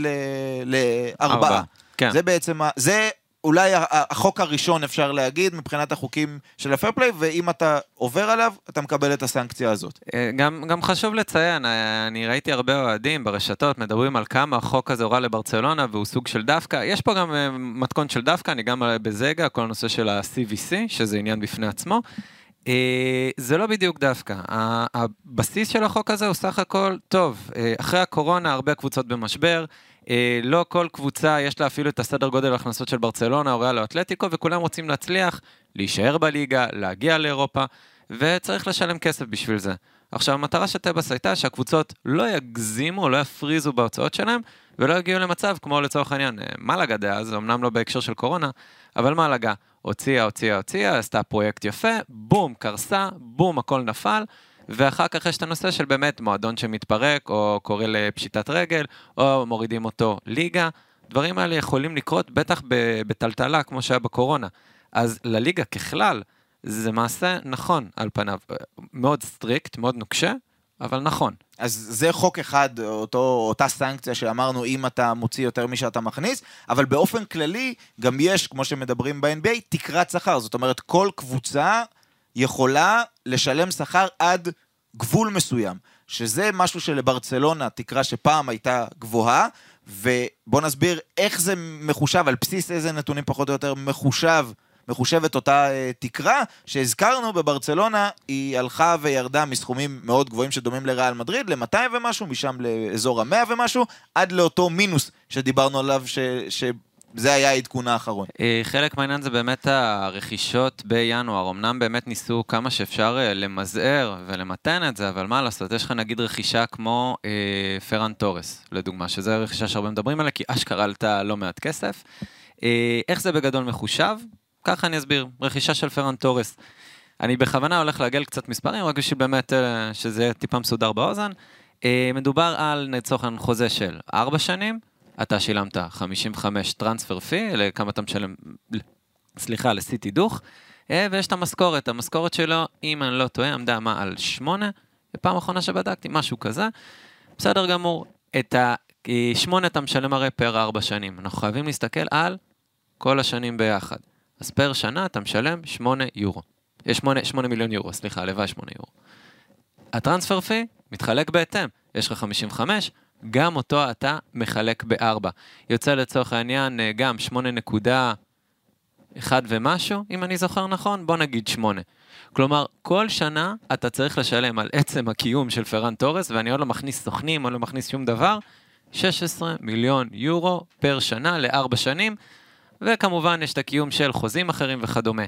לארבעה. כן. זה בעצם, זה אולי החוק הראשון, אפשר להגיד, מבחינת החוקים של הפרפליי, ואם אתה עובר עליו, אתה מקבל את הסנקציה הזאת. אה, גם, גם חשוב לציין, אה, אני ראיתי הרבה אוהדים ברשתות מדברים על כמה החוק הזה הורה לברצלונה והוא סוג של דווקא. יש פה גם אה, מתכון של דווקא, אני גם בזגה, כל הנושא של ה-CVC, שזה עניין בפני עצמו. זה לא בדיוק דווקא. הבסיס של החוק הזה הוא סך הכל טוב. אחרי הקורונה הרבה קבוצות במשבר. אה, לא כל קבוצה יש לה אפילו את הסדר גודל ההכנסות של ברצלונה או ריאל או אתלטיקו, וכולם רוצים להצליח, להישאר בליגה, להגיע לאירופה, וצריך לשלם כסף בשביל זה. עכשיו, המטרה של טבעס הייתה שהקבוצות לא יגזימו, לא יפריזו בהוצאות שלהם, ולא יגיעו למצב כמו לצורך העניין, אה, מלאגה דאז, אמנם לא בהקשר של קורונה, אבל מלאגה הוציאה, הוציאה, הוציאה, עשתה פרויקט יפה, בום, קרסה, בום, הכל נפל. ואחר כך יש את הנושא של באמת מועדון שמתפרק, או קורא לפשיטת רגל, או מורידים אותו ליגה. דברים האלה יכולים לקרות בטח בטלטלה, כמו שהיה בקורונה. אז לליגה ככלל, זה מעשה נכון על פניו. מאוד strict, מאוד נוקשה, אבל נכון. אז זה חוק אחד, אותו, אותה סנקציה שאמרנו, אם אתה מוציא יותר משאתה מכניס, אבל באופן כללי, גם יש, כמו שמדברים ב-NBA, תקרת שכר. זאת אומרת, כל קבוצה יכולה לשלם שכר עד גבול מסוים, שזה משהו שלברצלונה תקרה שפעם הייתה גבוהה, ובואו נסביר איך זה מחושב, על בסיס איזה נתונים פחות או יותר מחושב. מחושבת אותה uh, תקרה, שהזכרנו בברצלונה, היא הלכה וירדה מסכומים מאוד גבוהים שדומים לריאל מדריד, ל-200 ומשהו, משם לאזור ה-100 ומשהו, עד לאותו מינוס שדיברנו עליו, ש, זה היה העדכון האחרון. אה, חלק מהעניין זה באמת הרכישות בינואר. אמנם באמת ניסו כמה שאפשר אה, למזער ולמתן את זה, אבל מה לעשות, יש לך נגיד רכישה כמו אה, פרן תורס, לדוגמה, שזו רכישה שהרבה מדברים עליה, כי אשכרה עלתה לא מעט כסף. אה, איך זה בגדול מחושב? ככה אני אסביר, רכישה של פרן תורס. אני בכוונה הולך לעגל קצת מספרים, רק בשביל באמת אה, שזה יהיה טיפה מסודר באוזן. אה, מדובר על, לצורך העניין, חוזה של 4 שנים, אתה שילמת 55 טרנספר פי, לכמה אתה משלם, סליחה, לסיטי דוך, אה, ויש את המשכורת. המשכורת שלו, אם אני לא טועה, עמדה מה, על 8? בפעם האחרונה שבדקתי, משהו כזה. בסדר גמור. את ה-8 אתה משלם הרי פר 4 שנים. אנחנו חייבים להסתכל על כל השנים ביחד. אז פר שנה אתה משלם 8 יורו. 8, 8 מיליון יורו, סליחה, הלוואי 8 יורו. הטרנספר פי מתחלק בהתאם. יש לך 55, גם אותו אתה מחלק בארבע. יוצא לצורך העניין אה, גם 8.1 ומשהו, אם אני זוכר נכון, בוא נגיד 8. כלומר, כל שנה אתה צריך לשלם על עצם הקיום של פרן תורס, ואני עוד לא מכניס סוכנים, עוד לא מכניס שום דבר, 16 מיליון יורו פר שנה לארבע שנים, וכמובן יש את הקיום של חוזים אחרים וכדומה.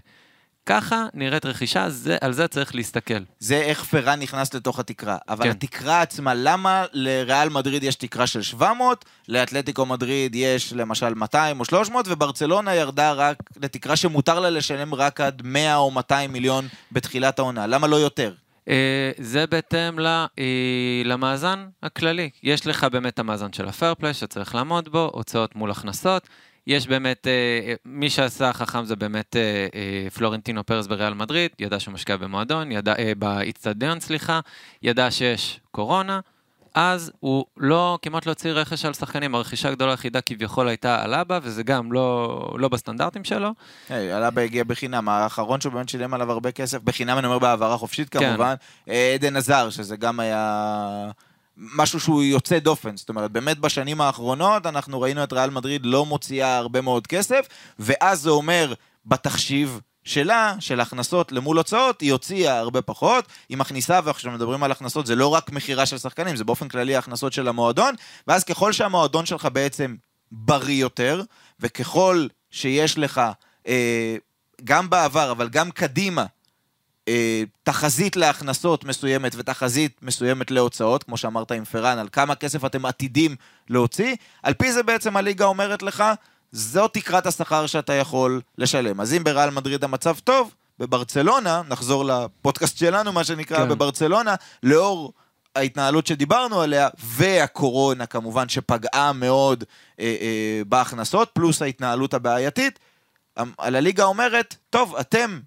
ככה נראית רכישה, זה, על זה צריך להסתכל. זה איך פרן נכנס לתוך התקרה. אבל כן. התקרה עצמה, למה לריאל מדריד יש תקרה של 700, לאתלטיקו מדריד יש למשל 200 או 300, וברצלונה ירדה רק לתקרה שמותר לה לשלם רק עד 100 או 200 מיליון בתחילת העונה? למה לא יותר? אה, זה בהתאם אה, למאזן הכללי. יש לך באמת המאזן של הפרפליי שצריך לעמוד בו, הוצאות מול הכנסות. יש באמת, אה, מי שעשה חכם זה באמת אה, אה, פלורנטינו פרס בריאל מדריד, ידע שהוא משקיע במועדון, ידע, אה, באיצטדיון, סליחה, ידע שיש קורונה, אז הוא לא, כמעט לא הוציא רכש על שחקנים, הרכישה הגדולה היחידה כביכול הייתה על אבא, וזה גם לא, לא בסטנדרטים שלו. היי, אלאבה הגיע בחינם, האחרון שהוא באמת שילם עליו הרבה כסף, בחינם אני אומר בהעברה חופשית כן. כמובן, אה, עדן עזר, שזה גם היה משהו שהוא יוצא דופן, זאת אומרת, באמת בשנים האחרונות אנחנו ראינו את ריאל מדריד לא מוציאה הרבה מאוד כסף, ואז זה אומר בתחשיב שלה, של הכנסות למול הוצאות, היא הוציאה הרבה פחות, היא מכניסה, ועכשיו מדברים על הכנסות, זה לא רק מכירה של שחקנים, זה באופן כללי ההכנסות של המועדון, ואז ככל שהמועדון שלך בעצם בריא יותר, וככל שיש לך, אה, גם בעבר, אבל גם קדימה, תחזית להכנסות מסוימת ותחזית מסוימת להוצאות, כמו שאמרת עם פרן, על כמה כסף אתם עתידים להוציא, על פי זה בעצם הליגה אומרת לך, זו תקרת השכר שאתה יכול לשלם. אז אם בריאל מדריד המצב טוב, בברצלונה, נחזור לפודקאסט שלנו, מה שנקרא, כן. בברצלונה, לאור ההתנהלות שדיברנו עליה, והקורונה כמובן שפגעה מאוד אה, אה, בהכנסות, פלוס ההתנהלות הבעייתית, המ- על הליגה אומרת, טוב, אתם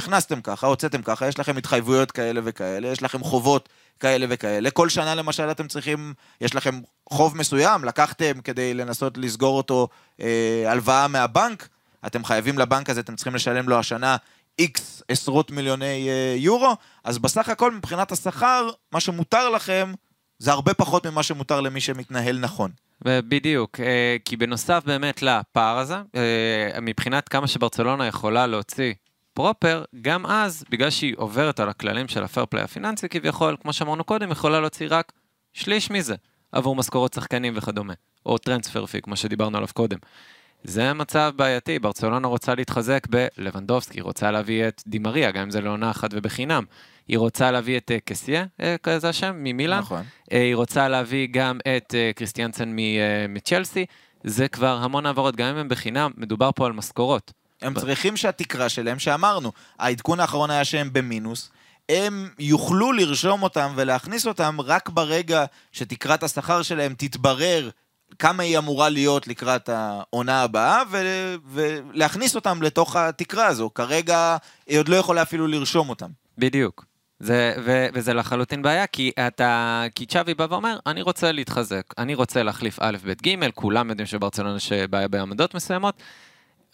הכנסתם ככה, הוצאתם ככה, יש לכם התחייבויות כאלה וכאלה, יש לכם חובות כאלה וכאלה. כל שנה למשל אתם צריכים, יש לכם חוב מסוים, לקחתם כדי לנסות לסגור אותו אה, הלוואה מהבנק, אתם חייבים לבנק הזה, אתם צריכים לשלם לו השנה איקס עשרות מיליוני אה, יורו, אז בסך הכל מבחינת השכר, מה שמותר לכם זה הרבה פחות ממה שמותר למי שמתנהל נכון. בדיוק, אה, כי בנוסף באמת לפער הזה, אה, מבחינת כמה שברצלונה יכולה להוציא proper, גם אז, בגלל שהיא עוברת על הכללים של ה fair play הפיננסי כביכול, כמו שאמרנו קודם, יכולה להוציא רק שליש מזה עבור משכורות שחקנים וכדומה, או transfer fee, כמו שדיברנו עליו קודם. זה מצב בעייתי, ברצלונה רוצה להתחזק בלבנדובסקי, היא רוצה להביא את די מריה, גם אם זה לעונה אחת ובחינם. היא רוצה להביא את אה, קסיה, אה, כזה השם, ממילאן. נכון. אה, היא רוצה להביא גם את קריסטיאנסן מצ'לסי. זה כבר המון העברות, גם אם הם בחינם, מדובר פה על משכורות. הם צריכים שהתקרה שלהם, שאמרנו, העדכון האחרון היה שהם במינוס, הם יוכלו לרשום אותם ולהכניס אותם רק ברגע שתקרת השכר שלהם תתברר כמה היא אמורה להיות לקראת העונה הבאה, ו- ולהכניס אותם לתוך התקרה הזו. כרגע היא עוד לא יכולה אפילו לרשום אותם. בדיוק. זה, ו, וזה לחלוטין בעיה, כי אתה, כי צ'אבי בא ואומר, אני רוצה להתחזק, אני רוצה להחליף א', ב', ג', כולם יודעים שברצלונה יש בעיה בעמדות מסוימות,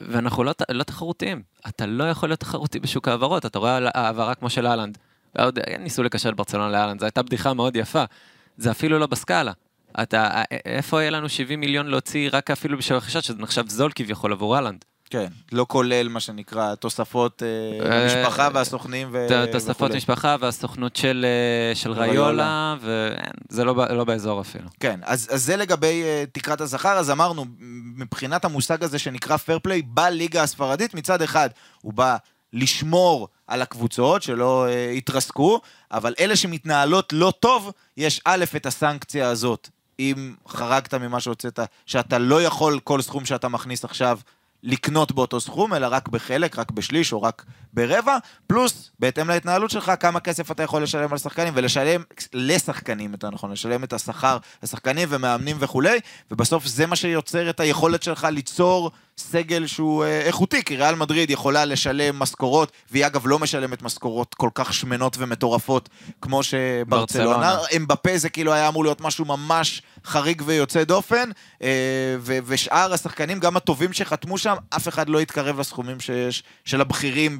ואנחנו לא, לא תחרותיים. אתה לא יכול להיות תחרותי בשוק ההעברות, אתה רואה העברה כמו של אהלנד. ועוד ניסו לקשר את ברצלונה לאהלנד, זו הייתה בדיחה מאוד יפה. זה אפילו לא בסקאלה. אתה, איפה יהיה לנו 70 מיליון להוציא רק אפילו בשביל רכישה, שזה נחשב זול כביכול עבור אהלנד. כן, לא כולל מה שנקרא תוספות אה, אה, המשפחה והסוכנים ו- את התוספות וכולי. משפחה והסוכנות של, אה, של ריולה, וזה לא, לא באזור אפילו. כן, אז, אז זה לגבי תקרת השכר, אז אמרנו, מבחינת המושג הזה שנקרא פייר פליי, בליגה הספרדית, מצד אחד הוא בא לשמור על הקבוצות, שלא uh, יתרסקו, אבל אלה שמתנהלות לא טוב, יש א', את הסנקציה הזאת, אם חרגת ממה שהוצאת, שאתה לא יכול כל סכום שאתה מכניס עכשיו לקנות באותו סכום, אלא רק בחלק, רק בשליש או רק ברבע, פלוס, בהתאם להתנהלות שלך, כמה כסף אתה יכול לשלם על שחקנים, ולשלם לשחקנים, יותר נכון, לשלם את השכר לשחקנים ומאמנים וכולי, ובסוף זה מה שיוצר את היכולת שלך ליצור סגל שהוא אה, איכותי, כי ריאל מדריד יכולה לשלם משכורות, והיא אגב לא משלמת משכורות כל כך שמנות ומטורפות כמו שברצלונה. ברצלונה. אמבפה זה כאילו היה אמור להיות משהו ממש חריג ויוצא דופן, אה, ושאר השחקנים, גם הטובים שחתמו שם, אף אחד לא התקרב לסכומים שיש, של הבכירים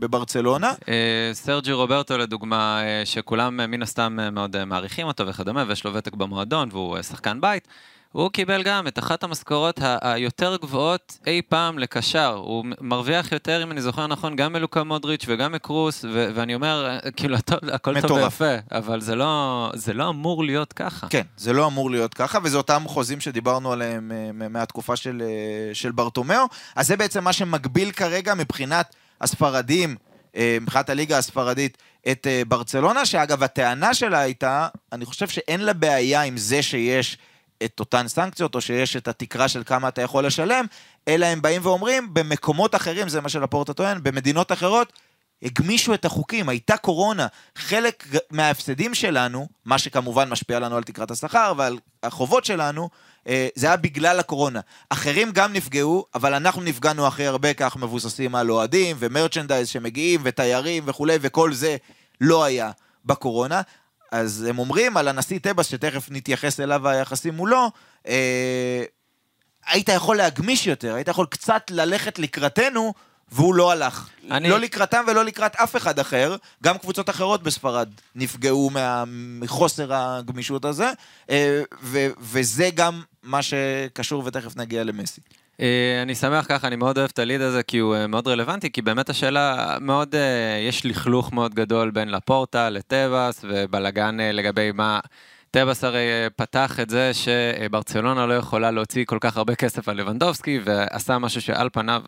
בברצלונה. אה, סרג'י רוברטו לדוגמה, אה, שכולם מן הסתם מאוד מעריכים אותו וכדומה, ויש לו ותק במועדון והוא שחקן בית, הוא קיבל גם את אחת המשכורות היותר גבוהות אי פעם לקשר. הוא מרוויח יותר, אם אני זוכר נכון, גם מלוקה מודריץ' וגם מקרוס, ו- ואני אומר, כאילו, הכל טוב. ויפה, אבל זה לא, זה לא אמור להיות ככה. כן, זה לא אמור להיות ככה, וזה אותם חוזים שדיברנו עליהם אה, מהתקופה של, אה, של ברטומיאו. אז זה בעצם מה שמגביל כרגע מבחינת הספרדים, אה, מבחינת הליגה הספרדית, את ברצלונה, שאגב, הטענה שלה הייתה, אני חושב שאין לה בעיה עם זה שיש את אותן סנקציות, או שיש את התקרה של כמה אתה יכול לשלם, אלא הם באים ואומרים, במקומות אחרים, זה מה שלפורטה טוען, במדינות אחרות, הגמישו את החוקים, הייתה קורונה. חלק מההפסדים שלנו, מה שכמובן משפיע לנו על תקרת השכר ועל החובות שלנו, אה, זה היה בגלל הקורונה. אחרים גם נפגעו, אבל אנחנו נפגענו הכי הרבה, כך מבוססים על אוהדים ומרצ'נדייז שמגיעים, ותיירים וכולי, וכל זה לא היה בקורונה. אז הם אומרים על הנשיא טבעס, שתכף נתייחס אליו והיחסים מולו, אה, היית יכול להגמיש יותר, היית יכול קצת ללכת לקראתנו, והוא לא הלך. אני- לא לקראתם ולא לקראת אף אחד אחר. גם קבוצות אחרות בספרד נפגעו מה- מחוסר הגמישות הזה, אה, ו- וזה גם מה שקשור, ותכף נגיע למסי. אה, אני שמח ככה, אני מאוד אוהב את הליד הזה כי הוא אה, מאוד רלוונטי, כי באמת השאלה מאוד, אה, יש לכלוך מאוד גדול בין לפורטה לטבעס ובלאגן לגבי מה... טבעס הרי פתח את זה שברצלונה לא יכולה להוציא כל כך הרבה כסף על לבנדובסקי ועשה משהו שעל פניו,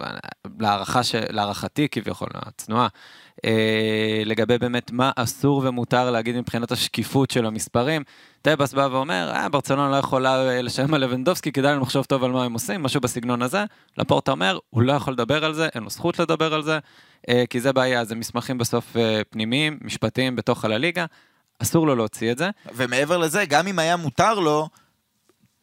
להערכה ש... להערכתי כביכול, הצנועה, לגבי באמת מה אסור ומותר להגיד מבחינת השקיפות של המספרים. טבעס בא ואומר, אה, ברצלונה לא יכולה אה, לשלם על לבנדובסקי, כדאי להם לחשוב טוב על מה הם עושים, משהו בסגנון הזה. לפורטה אומר, הוא לא יכול לדבר על זה, אין לו זכות לדבר על זה, אה, כי זה בעיה, זה מסמכים בסוף אה, פנימיים, משפטיים בתוך על הליגה, אסור לו להוציא את זה. ומעבר לזה, גם אם היה מותר לו,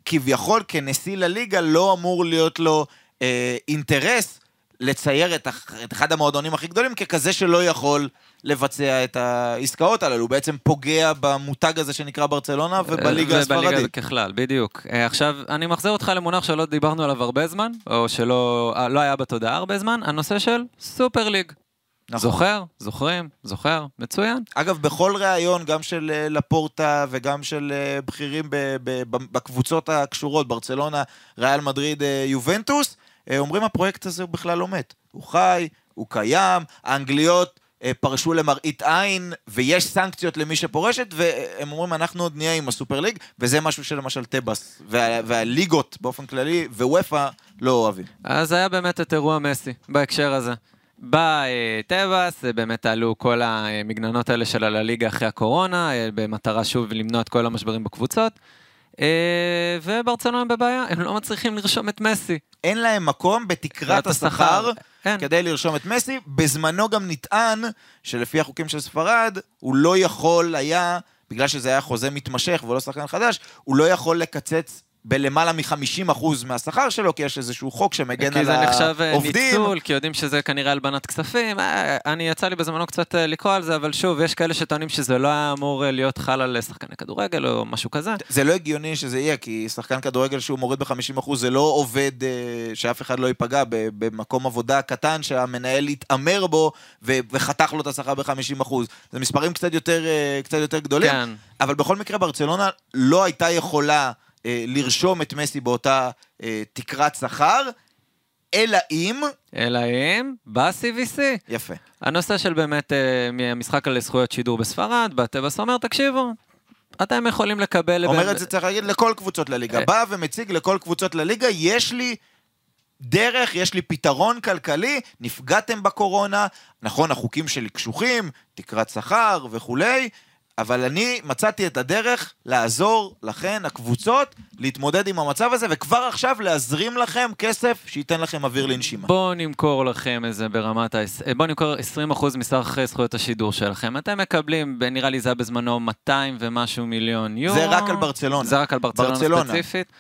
כביכול כנשיא לליגה לא אמור להיות לו אה, אינטרס לצייר את, את אחד המועדונים הכי גדולים ככזה שלא יכול לבצע את העסקאות הללו. הוא בעצם פוגע במותג הזה שנקרא ברצלונה ובליגה ובליגה הספרדית. ככלל, בדיוק. אה, עכשיו, אני מחזיר אותך למונח שלא דיברנו עליו הרבה זמן, או שלא אה, לא היה בתודעה הרבה זמן, הנושא של סופר ליג. נכון. זוכר? זוכרים? זוכר? מצוין. אגב, בכל ראיון, גם של אה, לפורטה וגם של אה, בכירים בקבוצות הקשורות, ברצלונה, ריאל מדריד, אה, יובנטוס, אה, אומרים הפרויקט הזה הוא בכלל לא מת. הוא חי, הוא קיים, האנגליות אה, פרשו למראית עין, ויש סנקציות למי שפורשת, והם אומרים, אנחנו עוד נהיה עם הסופר ליג, וזה משהו שלמשל טבעס, וה- והליגות באופן כללי, וופא לא אוהבים. אז היה באמת את אירוע מסי בהקשר הזה. בא אה, טבעס, אה, באמת עלו כל המגננות האלה של הליגה אחרי הקורונה, אה, במטרה שוב למנוע את כל המשברים בקבוצות. אה, וברצלונה בבעיה, הם לא מצליחים לרשום את מסי. אין להם מקום בתקרת תקרת השכר. אין. כדי לרשום את מסי. בזמנו גם נטען שלפי החוקים של ספרד, הוא לא יכול היה, בגלל שזה היה חוזה מתמשך ולא שחקן חדש, הוא לא יכול לקצץ בלמעלה מ-50% מהשכר שלו, כי יש איזשהו חוק שמגן כי על זה נחשב אה, העובדים. ניצול, כי יודעים שזה כנראה הלבנת כספים. אה, אני יצא לי בזמנו קצת אה, לקרוא על זה, אבל שוב, יש כאלה שטוענים שזה לא היה אמור להיות חל על שחקני כדורגל או משהו כזה. זה לא הגיוני שזה יהיה, כי שחקן כדורגל שהוא מוריד ב-50% זה לא עובד, שאף אחד לא ייפגע במקום עבודה קטן שהמנהל יתעמר בו וחתך לו את השכר ב-50%. זה מספרים קצת יותר, קצת יותר גדולים. כן. אבל בכל מקרה ברצלונה לא הייתה יכולה אה, לרשום את מסי באותה אה, תקרת שכר, אלא אם... אלא אם ב-CVC. יפה. הנושא של באמת אה, מהמשחק על זכויות שידור בספרד, בטבעס אומר, תקשיבו, אתם יכולים לקבל... אומר את זה, צריך להגיד, לכל קבוצות לליגה. אה. בא ומציג לכל קבוצות לליגה, יש לי דרך, יש לי פתרון כלכלי, נפגעתם בקורונה, נכון, החוקים שלי קשוחים, תקרת שכר וכולי, אבל אני מצאתי את הדרך לעזור לכן, הקבוצות, להתמודד עם המצב הזה, וכבר עכשיו להזרים לכם כסף שייתן לכם אוויר לנשימה. בואו נמכור לכם איזה ברמת ה... בואו נמכור 20% מסך זכויות השידור שלכם. אתם מקבלים, נראה לי זה היה בזמנו 200 ומשהו מיליון יורו. זה רק על ברצלונה. זה רק על ברצלונה, ברצלונה. ספציפית.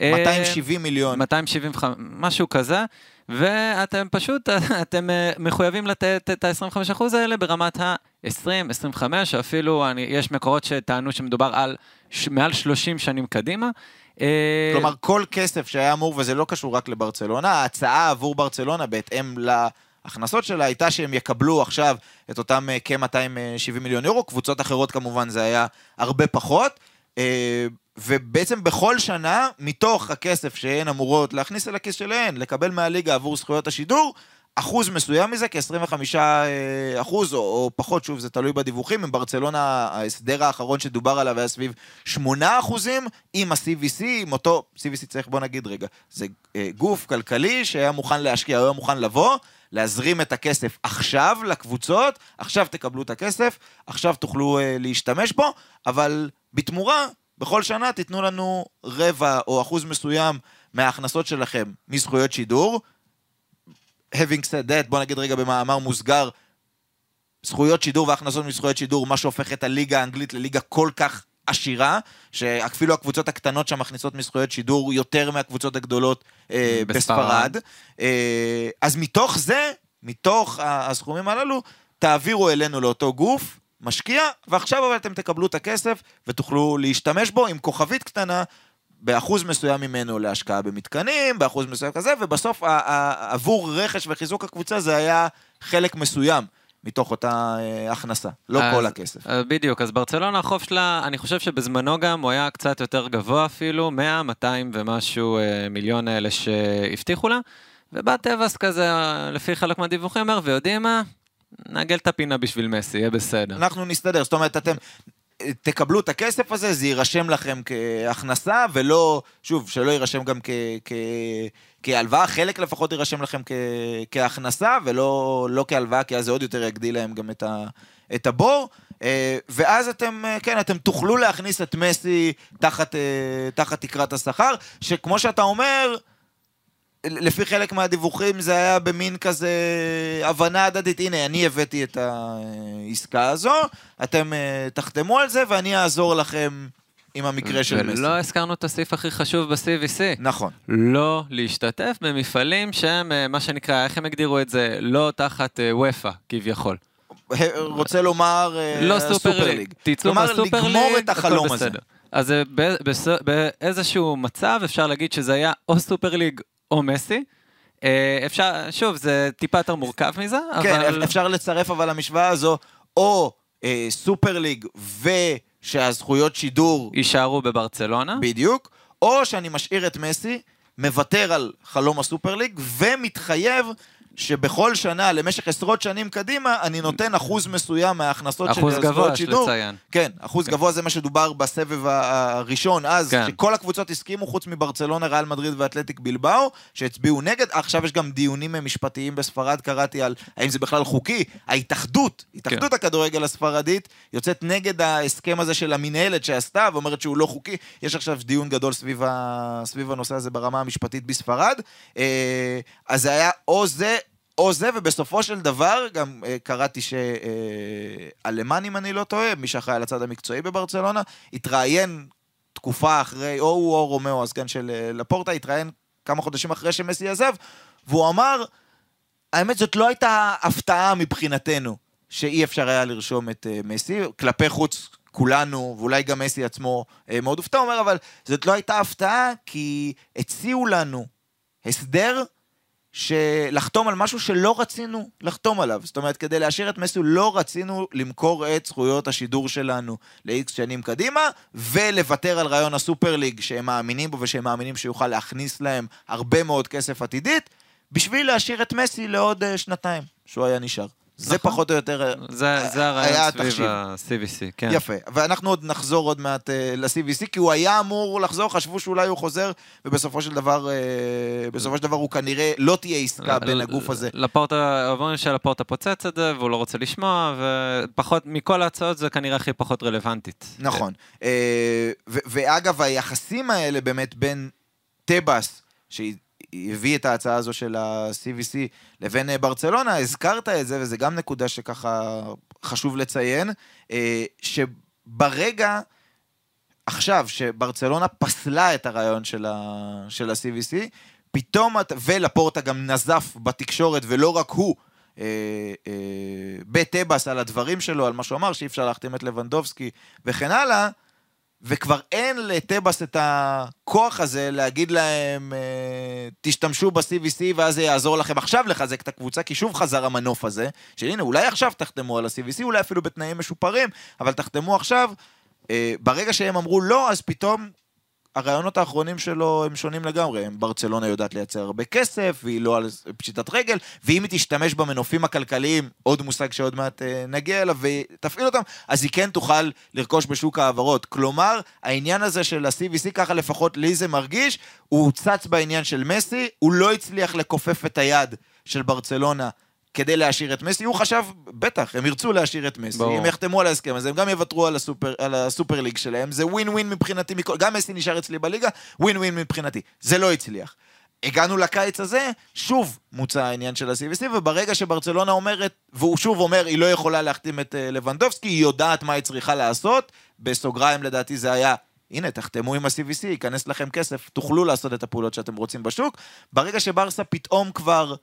270 מיליון. 275, משהו כזה, ואתם פשוט, אתם אה, מחויבים לתת את ה-25% האלה ברמת ה-20, 25, אפילו אני, יש מקורות שטענו שמדובר על ש, מעל 30 שנים קדימה. אה, כלומר, כל כסף שהיה אמור, וזה לא קשור רק לברצלונה, ההצעה עבור ברצלונה בהתאם להכנסות שלה הייתה שהם יקבלו עכשיו את אותם אה, כ-270 מיליון יורו, קבוצות אחרות כמובן זה היה הרבה פחות. אה, ובעצם בכל שנה, מתוך הכסף שהן אמורות להכניס אל הכיס שלהן, לקבל מהליגה עבור זכויות השידור, אחוז מסוים מזה, כ-25 אה, אחוז, או, או פחות, שוב, זה תלוי בדיווחים. עם ברצלונה, ההסדר האחרון שדובר עליו היה סביב 8 אחוזים, עם ה-CVC, עם אותו, CVC צריך, בוא נגיד רגע, זה אה, גוף כלכלי שהיה מוכן להשקיע, היה מוכן לבוא, להזרים את הכסף עכשיו לקבוצות, עכשיו תקבלו את הכסף, עכשיו תוכלו אה, להשתמש בו, אבל בתמורה, בכל שנה תיתנו לנו רבע או אחוז מסוים מההכנסות שלכם מזכויות שידור. Having said that, בוא נגיד רגע במאמר מוסגר, זכויות שידור והכנסות מזכויות שידור, מה שהופך את הליגה האנגלית לליגה כל כך עשירה, שאפילו הקבוצות הקטנות שם מכניסות מזכויות שידור יותר מהקבוצות הגדולות אה, בספרד. אה, אז מתוך זה, מתוך הסכומים הללו, תעבירו אלינו לאותו גוף, משקיע, ועכשיו אבל אתם תקבלו את הכסף ותוכלו להשתמש בו עם כוכבית קטנה. באחוז מסוים ממנו להשקעה במתקנים, באחוז מסוים כזה, ובסוף עבור רכש וחיזוק הקבוצה זה היה חלק מסוים מתוך אותה אה, הכנסה, לא אז- כל הכסף. אז בדיוק, אז ברצלונה החוב שלה, אני חושב שבזמנו גם הוא היה קצת יותר גבוה אפילו, 100, 200 ומשהו אה, מיליון האלה שהבטיחו לה, ובא טבעס כזה, לפי חלק מהדיווחים, אומר, ויודעים מה? נעגל את הפינה בשביל מסי, יהיה בסדר. אנחנו נסתדר, זאת אומרת, אתם אה, תקבלו את הכסף הזה, זה יירשם לכם כהכנסה, ולא, שוב, שלא יירשם גם. כהלוואה, חלק לפחות יירשם לכם. כהכנסה, ולא לא כהלוואה, כי אז זה עוד יותר יגדיל להם גם את, ה... את הבור. אה, ואז אתם, אה, כן, אתם תוכלו להכניס את מסי תחת, אה, תחת תקרת השכר, שכמו שאתה אומר, לפי חלק מהדיווחים זה היה במין כזה הבנה הדדית, הנה, אני הבאתי את העסקה הזו, אתם אה, תחתמו על זה ואני אעזור לכם עם המקרה של מסי. ולא הזכרנו את הסעיף הכי חשוב ב-CVC. נכון. לא להשתתף במפעלים שהם, אה, מה שנקרא, איך הם הגדירו את זה? לא תחת אה, וופא, כביכול. רוצה לומר לא סופר ליג. תצאו מהסופר ליג, לגמור את החלום הזה. אז באיזשהו מצב אפשר להגיד שזה היה או סופר ליג או מסי. אה, אפשר, שוב, זה טיפה יותר מורכב מזה, כן, אבל... אפשר לצרף אבל למשוואה הזו, או אה, סופר ליג ושהזכויות שידור יישארו בברצלונה. בדיוק, או שאני משאיר את מסי, מוותר על חלום הסופר ליג, ומתחייב שבכל שנה, למשך עשרות שנים קדימה, אני נותן אחוז מסוים מההכנסות של אחוז הזכויות גבוה, יש שידור. לציין. כן, אחוז גבוה זה מה שדובר בסבב הראשון, אז, כן. שכל הקבוצות הסכימו, חוץ מברצלונה, ריאל מדריד ואתלטיק בלבאו, שהצביעו נגד. עכשיו יש גם דיונים משפטיים בספרד, קראתי על האם זה בכלל חוקי. ההתאחדות, התאחדות כן. הכדורגל הספרדית, יוצאת נגד ההסכם הזה של המינהלת שעשתה, ואומרת שהוא לא חוקי. יש עכשיו דיון גדול סביב, ה... סביב הנושא הזה ברמה המשפטית בספרד. אה, אז זה היה או זה... או זה, ובסופו של דבר, גם אה, קראתי שאלמני, אם אני לא טועה, מי שאחראי על הצד המקצועי בברצלונה, התראיין תקופה אחרי, או הוא או רומאו, הסגן של אה, לפורטה, התראיין כמה חודשים אחרי שמסי עזב, והוא אמר, האמת זאת לא הייתה הפתעה מבחינתנו, שאי אפשר היה לרשום את אה, מסי, כלפי חוץ כולנו, ואולי גם מסי עצמו אה, מאוד הופתע, הוא אומר, אבל זאת לא הייתה הפתעה, כי הציעו לנו הסדר שלחתום על משהו שלא רצינו לחתום עליו. זאת אומרת, כדי להשאיר את מסי, לא רצינו למכור את זכויות השידור שלנו ל-X שנים קדימה, ולוותר על רעיון הסופר ליג שהם מאמינים בו ושהם מאמינים שיוכל להכניס להם הרבה מאוד כסף עתידית, בשביל להשאיר את מסי לעוד אה, שנתיים, שהוא היה נשאר. זה נכון. פחות או יותר אה, זה, זה היה הרעיון סביב התחשיב. ה-CVC, כן. יפה, ואנחנו עוד נחזור עוד מעט uh, ל-CVC, כי הוא היה אמור לחזור, חשבו שאולי הוא חוזר, ובסופו של דבר, uh, בסופו של דבר הוא כנראה לא תהיה עסקה בין הגוף הזה. לפורטה, אומרים שלפורטה פוצץ את זה, והוא לא רוצה לשמוע, ופחות, מכל ההצעות זה כנראה הכי פחות רלוונטית. נכון. אה, ו- ואגב, היחסים האלה באמת בין טבאס, שהביא את ההצעה הזו של ה-CVC, לבין אה, ברצלונה, הזכרת את זה, וזה גם נקודה שככה חשוב לציין, אה, שברגע, עכשיו, שברצלונה פסלה את הרעיון של ה-CVC, פתאום, ולפורטה גם נזף בתקשורת, ולא רק הוא, אה, אה, בטבאס על הדברים שלו, על מה שהוא אמר, שאי אפשר להחתים את לבנדובסקי וכן הלאה, וכבר אין לטבאס את הכוח הזה להגיד להם, אה, תשתמשו ב-CVC ואז זה יעזור לכם עכשיו לחזק את הקבוצה, כי שוב חזר המנוף הזה, של הנה, אולי עכשיו תחתמו על ה-CVC, אולי אפילו בתנאים משופרים, אבל תחתמו עכשיו. אה, ברגע שהם אמרו לא, אז פתאום הרעיונות האחרונים שלו הם שונים לגמרי. ברצלונה יודעת לייצר הרבה כסף, והיא לא על פשיטת רגל, ואם היא תשתמש במנופים הכלכליים, עוד מושג שעוד מעט אה, נגיע אליו, ותפעיל אותם, אז היא כן תוכל לרכוש בשוק ההעברות. כלומר, העניין הזה של ה-CVC, ככה לפחות לי זה מרגיש, הוא צץ בעניין של מסי, הוא לא הצליח לכופף את היד של ברצלונה. כדי להשאיר את מסי, הוא חשב, בטח, הם ירצו להשאיר את מסי, ברור. הם יחתמו על ההסכם הזה, הם גם יוותרו על הסופר, על הסופר ליג שלהם, זה ווין ווין מבחינתי, גם מסי נשאר אצלי בליגה, ווין ווין מבחינתי. זה לא הצליח. הגענו לקיץ הזה, שוב מוצע העניין של ה-CVC, וברגע שברצלונה אומרת, והוא שוב אומר, היא לא יכולה להחתים את אה, לבנדובסקי, היא יודעת מה היא צריכה לעשות, בסוגריים לדעתי זה היה, הנה, תחתמו עם ה-CVC, ייכנס לכם כסף, תוכלו לעשות את הפעולות שאתם רוצים בשוק. ברגע שברסה פתאום כבר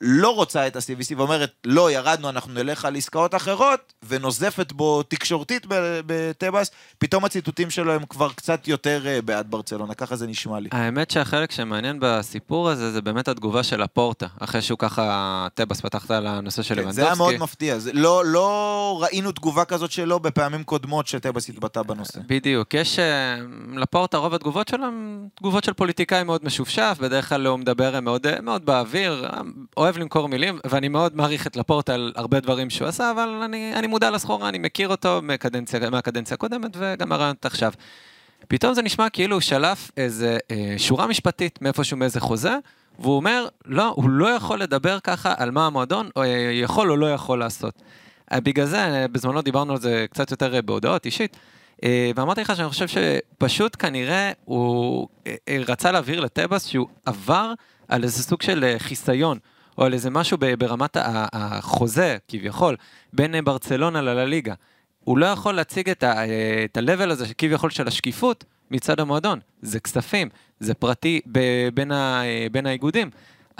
לא רוצה את ה-CVC ואומרת, לא, ירדנו, אנחנו נלך על עסקאות אחרות, ונוזפת בו תקשורתית בטבעס, פתאום הציטוטים שלו הם כבר קצת יותר אה, בעד ברצלונה, ככה זה נשמע לי. האמת שהחלק שמעניין בסיפור הזה, זה באמת התגובה של הפורטה, אחרי שהוא ככה, טבעס פתחת על הנושא של כן, לבנדובסקי. זה היה מאוד מפתיע, זה, לא, לא ראינו תגובה כזאת שלו בפעמים קודמות שטבעס התבטא בנושא. בדיוק, יש אה, לפורטה, רוב התגובות שלו הן תגובות של פוליטיקאי מאוד משופשף, בדרך כלל הוא מדבר מאוד, אה, מאוד באוויר, אוהב למכור מילים, ואני מאוד מעריך את לפורטה על הרבה דברים שהוא עשה, אבל אני, אני מודע לסחורה, אני מכיר אותו מהקדנציה, מהקדנציה הקודמת וגם מהרעיונות עכשיו. פתאום זה נשמע כאילו הוא שלף איזה אה, שורה משפטית מאיפשהו מאיזה חוזה, והוא אומר, לא, הוא לא יכול לדבר ככה על מה המועדון או, אה, יכול או לא יכול לעשות. אה, בגלל זה, אה, בזמנו דיברנו על זה קצת יותר בהודעות אישית, אה, ואמרתי לך שאני חושב שפשוט כנראה הוא אה, אה, רצה להבהיר לטבעס שהוא עבר על איזה סוג של חיסיון. או על איזה משהו ברמת החוזה, כביכול, בין אה, ברצלונה לליגה. הוא לא יכול להציג את אה, ה-level הזה, כביכול, של השקיפות מצד המועדון. זה כספים, זה פרטי בין, ה- אה, בין האיגודים.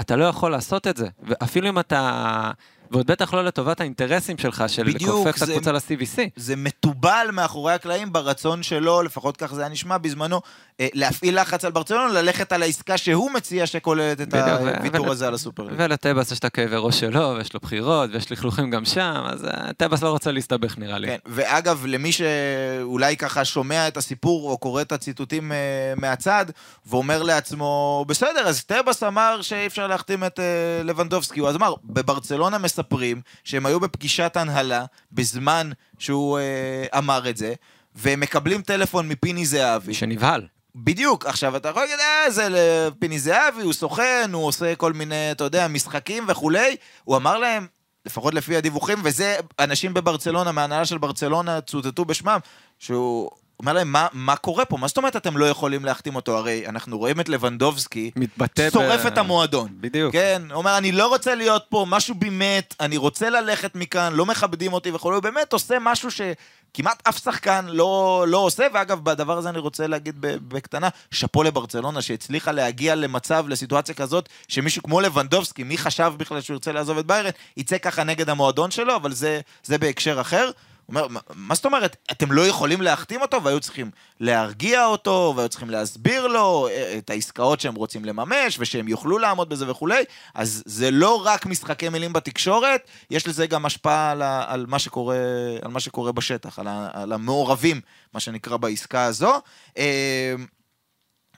אתה לא יכול לעשות את זה. ואפילו אם אתה... ועוד בטח לא לטובת האינטרסים שלך, של בדיוק, לכופף את הקבוצה ל-CVC. זה מתובל מאחורי הקלעים ברצון שלו, לפחות כך זה היה נשמע בזמנו, אה, להפעיל לחץ על ברצלונה, ללכת על העסקה שהוא מציע שכוללת את הוויתור הזה על הסופר. ולטבעס יש את הכאבי ראש שלו, ויש לו בחירות, ויש לכלוכים גם שם, אז אה, טבעס לא רוצה להסתבך נראה לי. כן, ואגב, למי שאולי ככה שומע את הסיפור או קורא את הציטוטים אה, מהצד, ואומר לעצמו, בסדר, אז טבס אמר שאי אפשר להחתים את לבנדובסקי. הוא אז אמר, בברצלונה מספרים שהם היו בפגישת הנהלה בזמן שהוא אה, אמר את זה, והם מקבלים טלפון מפיני זהבי. שנבהל. בדיוק, עכשיו אתה יכול להגיד, אה, זה לפיני זהבי, הוא סוכן, הוא עושה כל מיני, אתה יודע, משחקים וכולי. הוא אמר להם, לפחות לפי הדיווחים, וזה, אנשים בברצלונה, מההנהלה של ברצלונה, צוטטו בשמם, שהוא אומר להם, מה, מה קורה פה? מה זאת אומרת אתם לא יכולים להחתים אותו? הרי אנחנו רואים את לבנדובסקי, מתבטא שורף ב- את המועדון. בדיוק. כן, הוא אומר, אני לא רוצה להיות פה, משהו בי מת, אני רוצה ללכת מכאן, לא מכבדים אותי וכולי, הוא באמת עושה משהו שכמעט אף שחקן לא, לא עושה, ואגב, בדבר הזה אני רוצה להגיד בקטנה, שאפו לברצלונה, שהצליחה להגיע למצב, לסיטואציה כזאת, שמישהו כמו לבנדובסקי, מי חשב בכלל שהוא ירצה לעזוב את ביירן, יצא ככה נגד המועדון שלו, אבל זה, זה בהקשר אחר. אומר, "מה- זאת אומרת, אתם לא יכולים להחתים אותו, והיו צריכים להרגיע אותו, והיו צריכים להסביר לו אה, את העסקאות שהם רוצים לממש, ושהם יוכלו לעמוד בזה וכולי, אז זה לא רק משחקי מילים בתקשורת, יש לזה גם השפעה על, על, מה, שקורה, על מה שקורה בשטח, על, על המעורבים, מה שנקרא, בעסקה הזו. אה,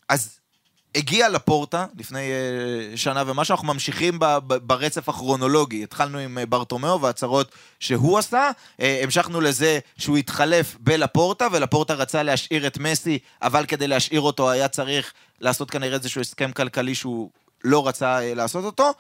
אז הגיע לפורטה לפני אה, שנה ומשהו, אנחנו ממשיכים ברצף הכרונולוגי. התחלנו עם אה, ברטומיאו והצהרות שהוא עשה, אה, המשכנו לזה שהוא התחלף בלפורטה, ולפורטה רצה להשאיר את מסי, אבל כדי להשאיר אותו היה צריך לעשות כנראה איזשהו הסכם כלכלי שהוא לא רצה לעשות אותו.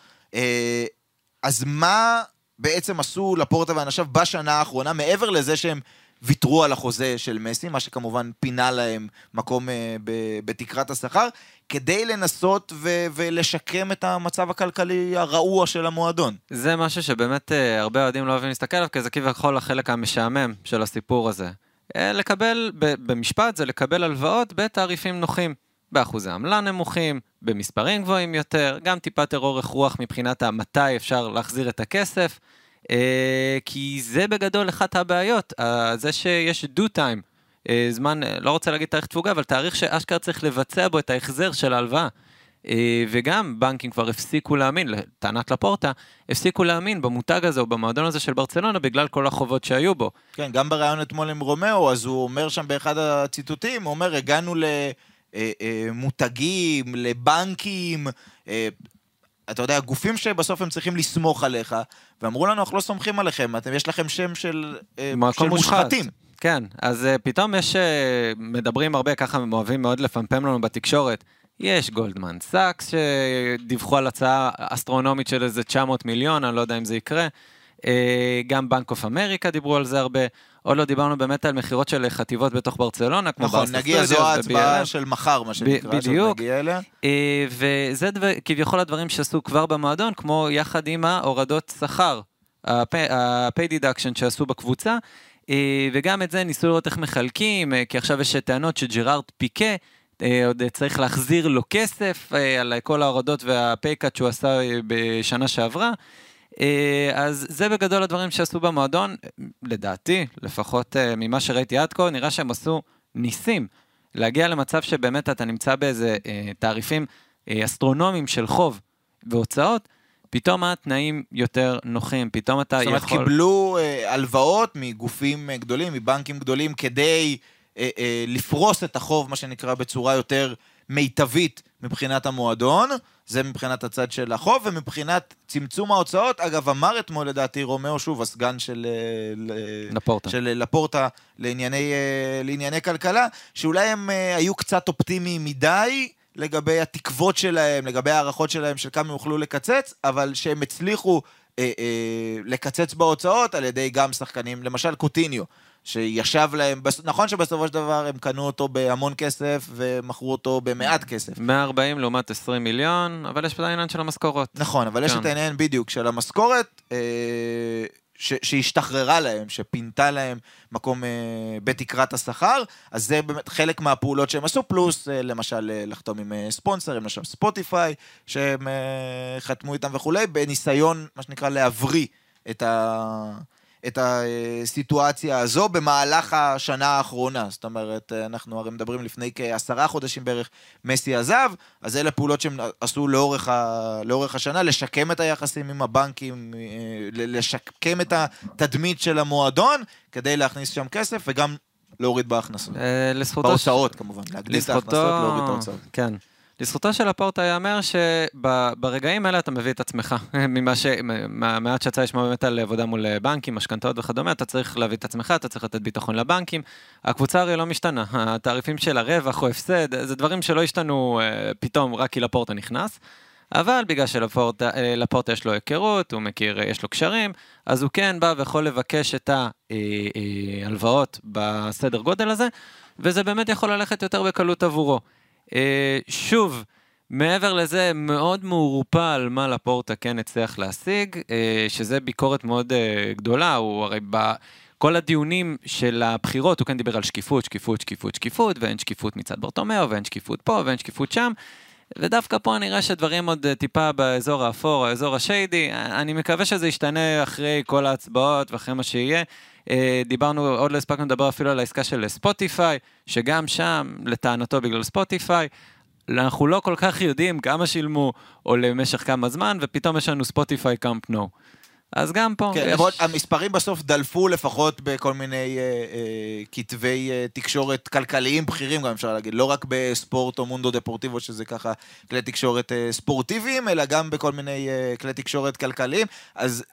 אז מה בעצם עשו לפורטה ואנשיו בשנה האחרונה, מעבר לזה שהם ויתרו על החוזה של מסי, מה שכמובן פינה להם מקום אה, ב- בתקרת השכר, כדי לנסות ו- ולשקם את המצב הכלכלי הרעוע של המועדון. זה משהו שבאמת אה, הרבה אוהדים לא אוהבים להסתכל עליו, כי זה כביכול החלק המשעמם של הסיפור הזה. אה, לקבל, במשפט זה לקבל הלוואות בתעריפים נוחים. באחוזי עמלה נמוכים, במספרים גבוהים יותר, גם טיפה טרור רוח מבחינת מתי אפשר להחזיר את הכסף, כי זה בגדול אחת הבעיות, אה, זה שיש דו טיים, אה, זמן, אה, לא רוצה להגיד תאריך תפוגה, אבל תאריך שאשכרה צריך לבצע בו את ההחזר של ההלוואה. אה, וגם בנקים כבר הפסיקו להאמין, לטענת לפורטה, הפסיקו להאמין במותג הזה או במועדון הזה של ברצלונה בגלל כל החובות שהיו בו. כן, גם בריאיון אתמול עם רומאו, אז הוא אומר שם באחד הציטוטים, הוא אומר, הגענו למותגים, לבנקים, אה, אתה יודע, גופים שבסוף הם צריכים לסמוך עליך, ואמרו לנו, אנחנו לא סומכים עליכם, אתם, יש לכם שם של, אה, של מושחת. מושחתים. כן, אז אה, פתאום יש, אה, מדברים הרבה, ככה הם אוהבים מאוד לפמפם לנו בתקשורת. יש גולדמן סאקס שדיווחו על הצעה אסטרונומית של איזה 900 מיליון, אני לא יודע אם זה יקרה. אה, גם בנק אוף אמריקה דיברו על זה הרבה. עוד לא דיברנו באמת על מכירות של חטיבות בתוך ברצלונה, כמו נכון, נגיע, זו ההצבעה. של מחר, מה שנקרא, בדיוק. נגיע אליה. אה, וזה דבר, כביכול הדברים שעשו כבר במועדון, כמו יחד עם ההורדות שכר, ה-pay deduction שעשו בקבוצה, אה, וגם את זה ניסו לראות איך מחלקים, אה, כי עכשיו יש טענות שג'רארד פיקה, עוד צריך להחזיר לו כסף על כל ההורדות cut שהוא עשה בשנה שעברה. אה, אז זה בגדול הדברים שעשו במועדון, לדעתי, לפחות אה, ממה שראיתי עד כה, נראה שהם עשו ניסים. להגיע למצב שבאמת אתה נמצא באיזה אה, תעריפים אסטרונומיים של חוב והוצאות, פתאום התנאים יותר נוחים, פתאום אתה זאת אומרת, יכול... קיבלו אה, הלוואות מגופים אה, גדולים, מבנקים גדולים, כדי אה, אה, לפרוס את החוב, מה שנקרא, בצורה יותר מיטבית מבחינת המועדון. זה מבחינת הצד של החוב, ומבחינת צמצום ההוצאות, אגב, אמר אתמול לדעתי רומאו, שוב, הסגן של, אה, לפורטה. של לפורטה לענייני, אה, לענייני כלכלה, שאולי הם אה, היו קצת אופטימיים מדי לגבי התקוות שלהם, לגבי ההערכות שלהם של כמה הם יוכלו לקצץ, אבל שהם הצליחו אה, אה, לקצץ בהוצאות על ידי גם שחקנים, למשל קוטיניו. שישב להם, נכון שבסופו של דבר הם קנו אותו בהמון כסף ומכרו אותו במעט כסף. 140 לעומת 20 מיליון, אבל יש את העניין של המשכורות. נכון, אבל יש כן. את העניין בדיוק של המשכורת אה, ש- שהשתחררה להם, שפינתה להם מקום אה, בתקרת השכר, אז זה באמת חלק מהפעולות שהם עשו, פלוס אה, למשל אה, לחתום עם אה, ספונסרים, למשל ספוטיפיי, שהם אה, חתמו איתם וכולי, בניסיון, מה שנקרא, להבריא את ה... את הסיטואציה הזו במהלך השנה האחרונה. זאת אומרת, אנחנו הרי מדברים לפני כעשרה חודשים בערך, מסי עזב, אז אלה פעולות שהם עשו לאורך, ה... לאורך השנה, לשקם את היחסים עם הבנקים, אה, לשקם את התדמית של המועדון, כדי להכניס שם כסף וגם להוריד בהכנסות. אה, לזכותו... בהוצאות כמובן, להגדיל את ההכנסות, להוריד את ההוצאות. כן. לזכותו של הפורטה ייאמר שברגעים האלה אתה מביא את עצמך. ממה ש... מהמעט שיצא לשמוע באמת על עבודה מול בנקים, משכנתאות וכדומה, אתה צריך להביא את עצמך, אתה צריך לתת ביטחון לבנקים. הקבוצה הרי לא משתנה, התעריפים של הרווח או הפסד, זה דברים שלא השתנו אה, פתאום רק כי לפורטה נכנס. אבל בגלל שלפורטה אה, יש לו היכרות, הוא מכיר, אה, יש לו קשרים, אז הוא כן בא ויכול לבקש את ההלוואות בסדר גודל הזה, וזה באמת יכול ללכת יותר בקלות עבורו. אה, שוב, מעבר לזה, מאוד מעורפל מה לפורטה כן הצליח להשיג, אה, שזה ביקורת מאוד אה, גדולה, הוא הרי ב... כל הדיונים של הבחירות, הוא כן דיבר על שקיפות, שקיפות, שקיפות, שקיפות, ואין שקיפות מצד ברטומיאו, ואין שקיפות פה, ואין שקיפות שם. ודווקא פה נראה שדברים עוד אה, טיפה באזור האפור, האזור השיידי. אני מקווה שזה ישתנה אחרי כל ההצבעות ואחרי מה שיהיה. אה, דיברנו, עוד לא הספקנו לדבר אפילו על העסקה של ספוטיפיי, שגם שם, לטענתו בגלל ספוטיפיי, אנחנו לא כל כך יודעים כמה שילמו או למשך כמה זמן, ופתאום יש לנו ספוטיפיי קאמפ נו. אז גם פה כן, יש... למרות המספרים בסוף דלפו לפחות בכל מיני אה, אה, כתבי אה, תקשורת כלכליים בכירים, גם אפשר להגיד, לא רק בספורט או מונדו דפורטיבו, שזה ככה כלי תקשורת אה, ספורטיביים, אלא גם בכל מיני אה, כלי תקשורת כלכליים. אז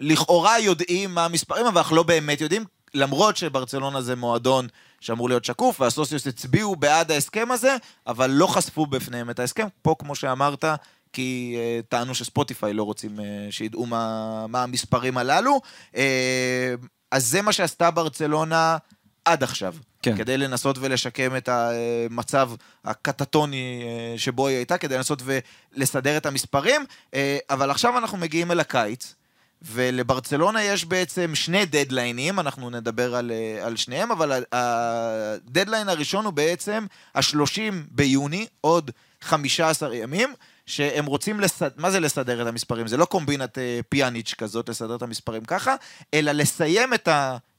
לכאורה יודעים מה המספרים, אבל אנחנו לא באמת יודעים, למרות שברצלונה זה מועדון שאמור להיות שקוף, והסוציוס הצביעו בעד ההסכם הזה, אבל לא חשפו בפניהם את ההסכם. פה, כמו שאמרת, כי uh, טענו שספוטיפיי לא רוצים uh, שידעו מה, מה המספרים הללו. Uh, אז זה מה שעשתה ברצלונה עד עכשיו. כן. כדי לנסות ולשקם את המצב הקטטוני שבו היא הייתה, כדי לנסות ולסדר את המספרים. אבל עכשיו אנחנו מגיעים אל הקיץ. ולברצלונה יש בעצם שני דדליינים, אנחנו נדבר על, על שניהם, אבל הדדליין הראשון הוא בעצם ה-30 ביוני, עוד 15 ימים, שהם רוצים לסדר, מה זה לסדר את המספרים? זה לא קומבינת אה, פיאניץ' כזאת, לסדר את המספרים ככה, אלא לסיים את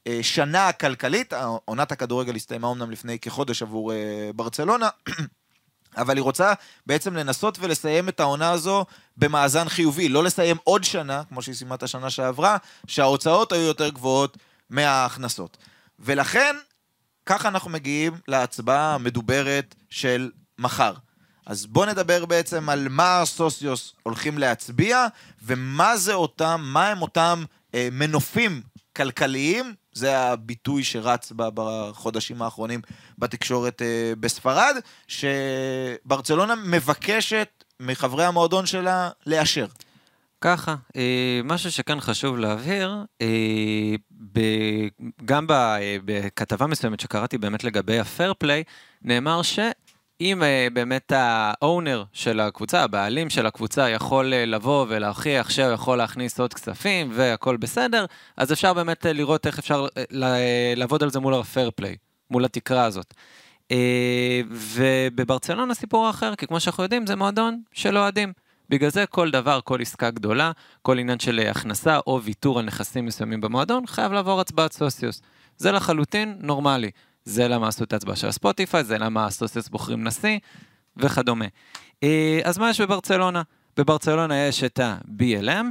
השנה הכלכלית, עונת הכדורגל הסתיימה אמנם לפני כחודש עבור אה, ברצלונה, אבל היא רוצה בעצם לנסות ולסיים את העונה הזו במאזן חיובי, לא לסיים עוד שנה, כמו שהיא סיימה את השנה שעברה, שההוצאות היו יותר גבוהות מההכנסות. ולכן, ככה אנחנו מגיעים להצבעה המדוברת של מחר. אז בואו נדבר בעצם על מה הסוציוס הולכים להצביע, ומה זה אותם, מה הם אותם אה, מנופים כלכליים, זה הביטוי שרץ בחודשים האחרונים בתקשורת אה, בספרד, שברצלונה מבקשת מחברי המועדון שלה לאשר. ככה, אה, משהו שכאן חשוב להבהיר, אה, ב, גם ב, אה, בכתבה מסוימת שקראתי באמת לגבי הפייר פליי, נאמר שאם אה, באמת האונר של הקבוצה, הבעלים של הקבוצה, יכול אה, לבוא ולהוכיח שהוא יכול להכניס עוד כספים והכל בסדר, אז אפשר באמת אה, לראות איך אפשר אה, לעבוד על זה מול הפייר פליי, מול התקרה הזאת. אה, ובברצלונה סיפור אחר, כי כמו שאנחנו יודעים, זה מועדון של אוהדים. בגלל זה כל דבר, כל עסקה גדולה, כל עניין של הכנסה או ויתור על נכסים מסוימים במועדון, חייב לעבור הצבעת סוסיוס. זה לחלוטין נורמלי. זה למה עשו את ההצבעה של הספוטיפיי, זה למה הסוסיוס בוחרים נשיא וכדומה. אה, אז מה יש בברצלונה? בברצלונה יש את ה-BLM,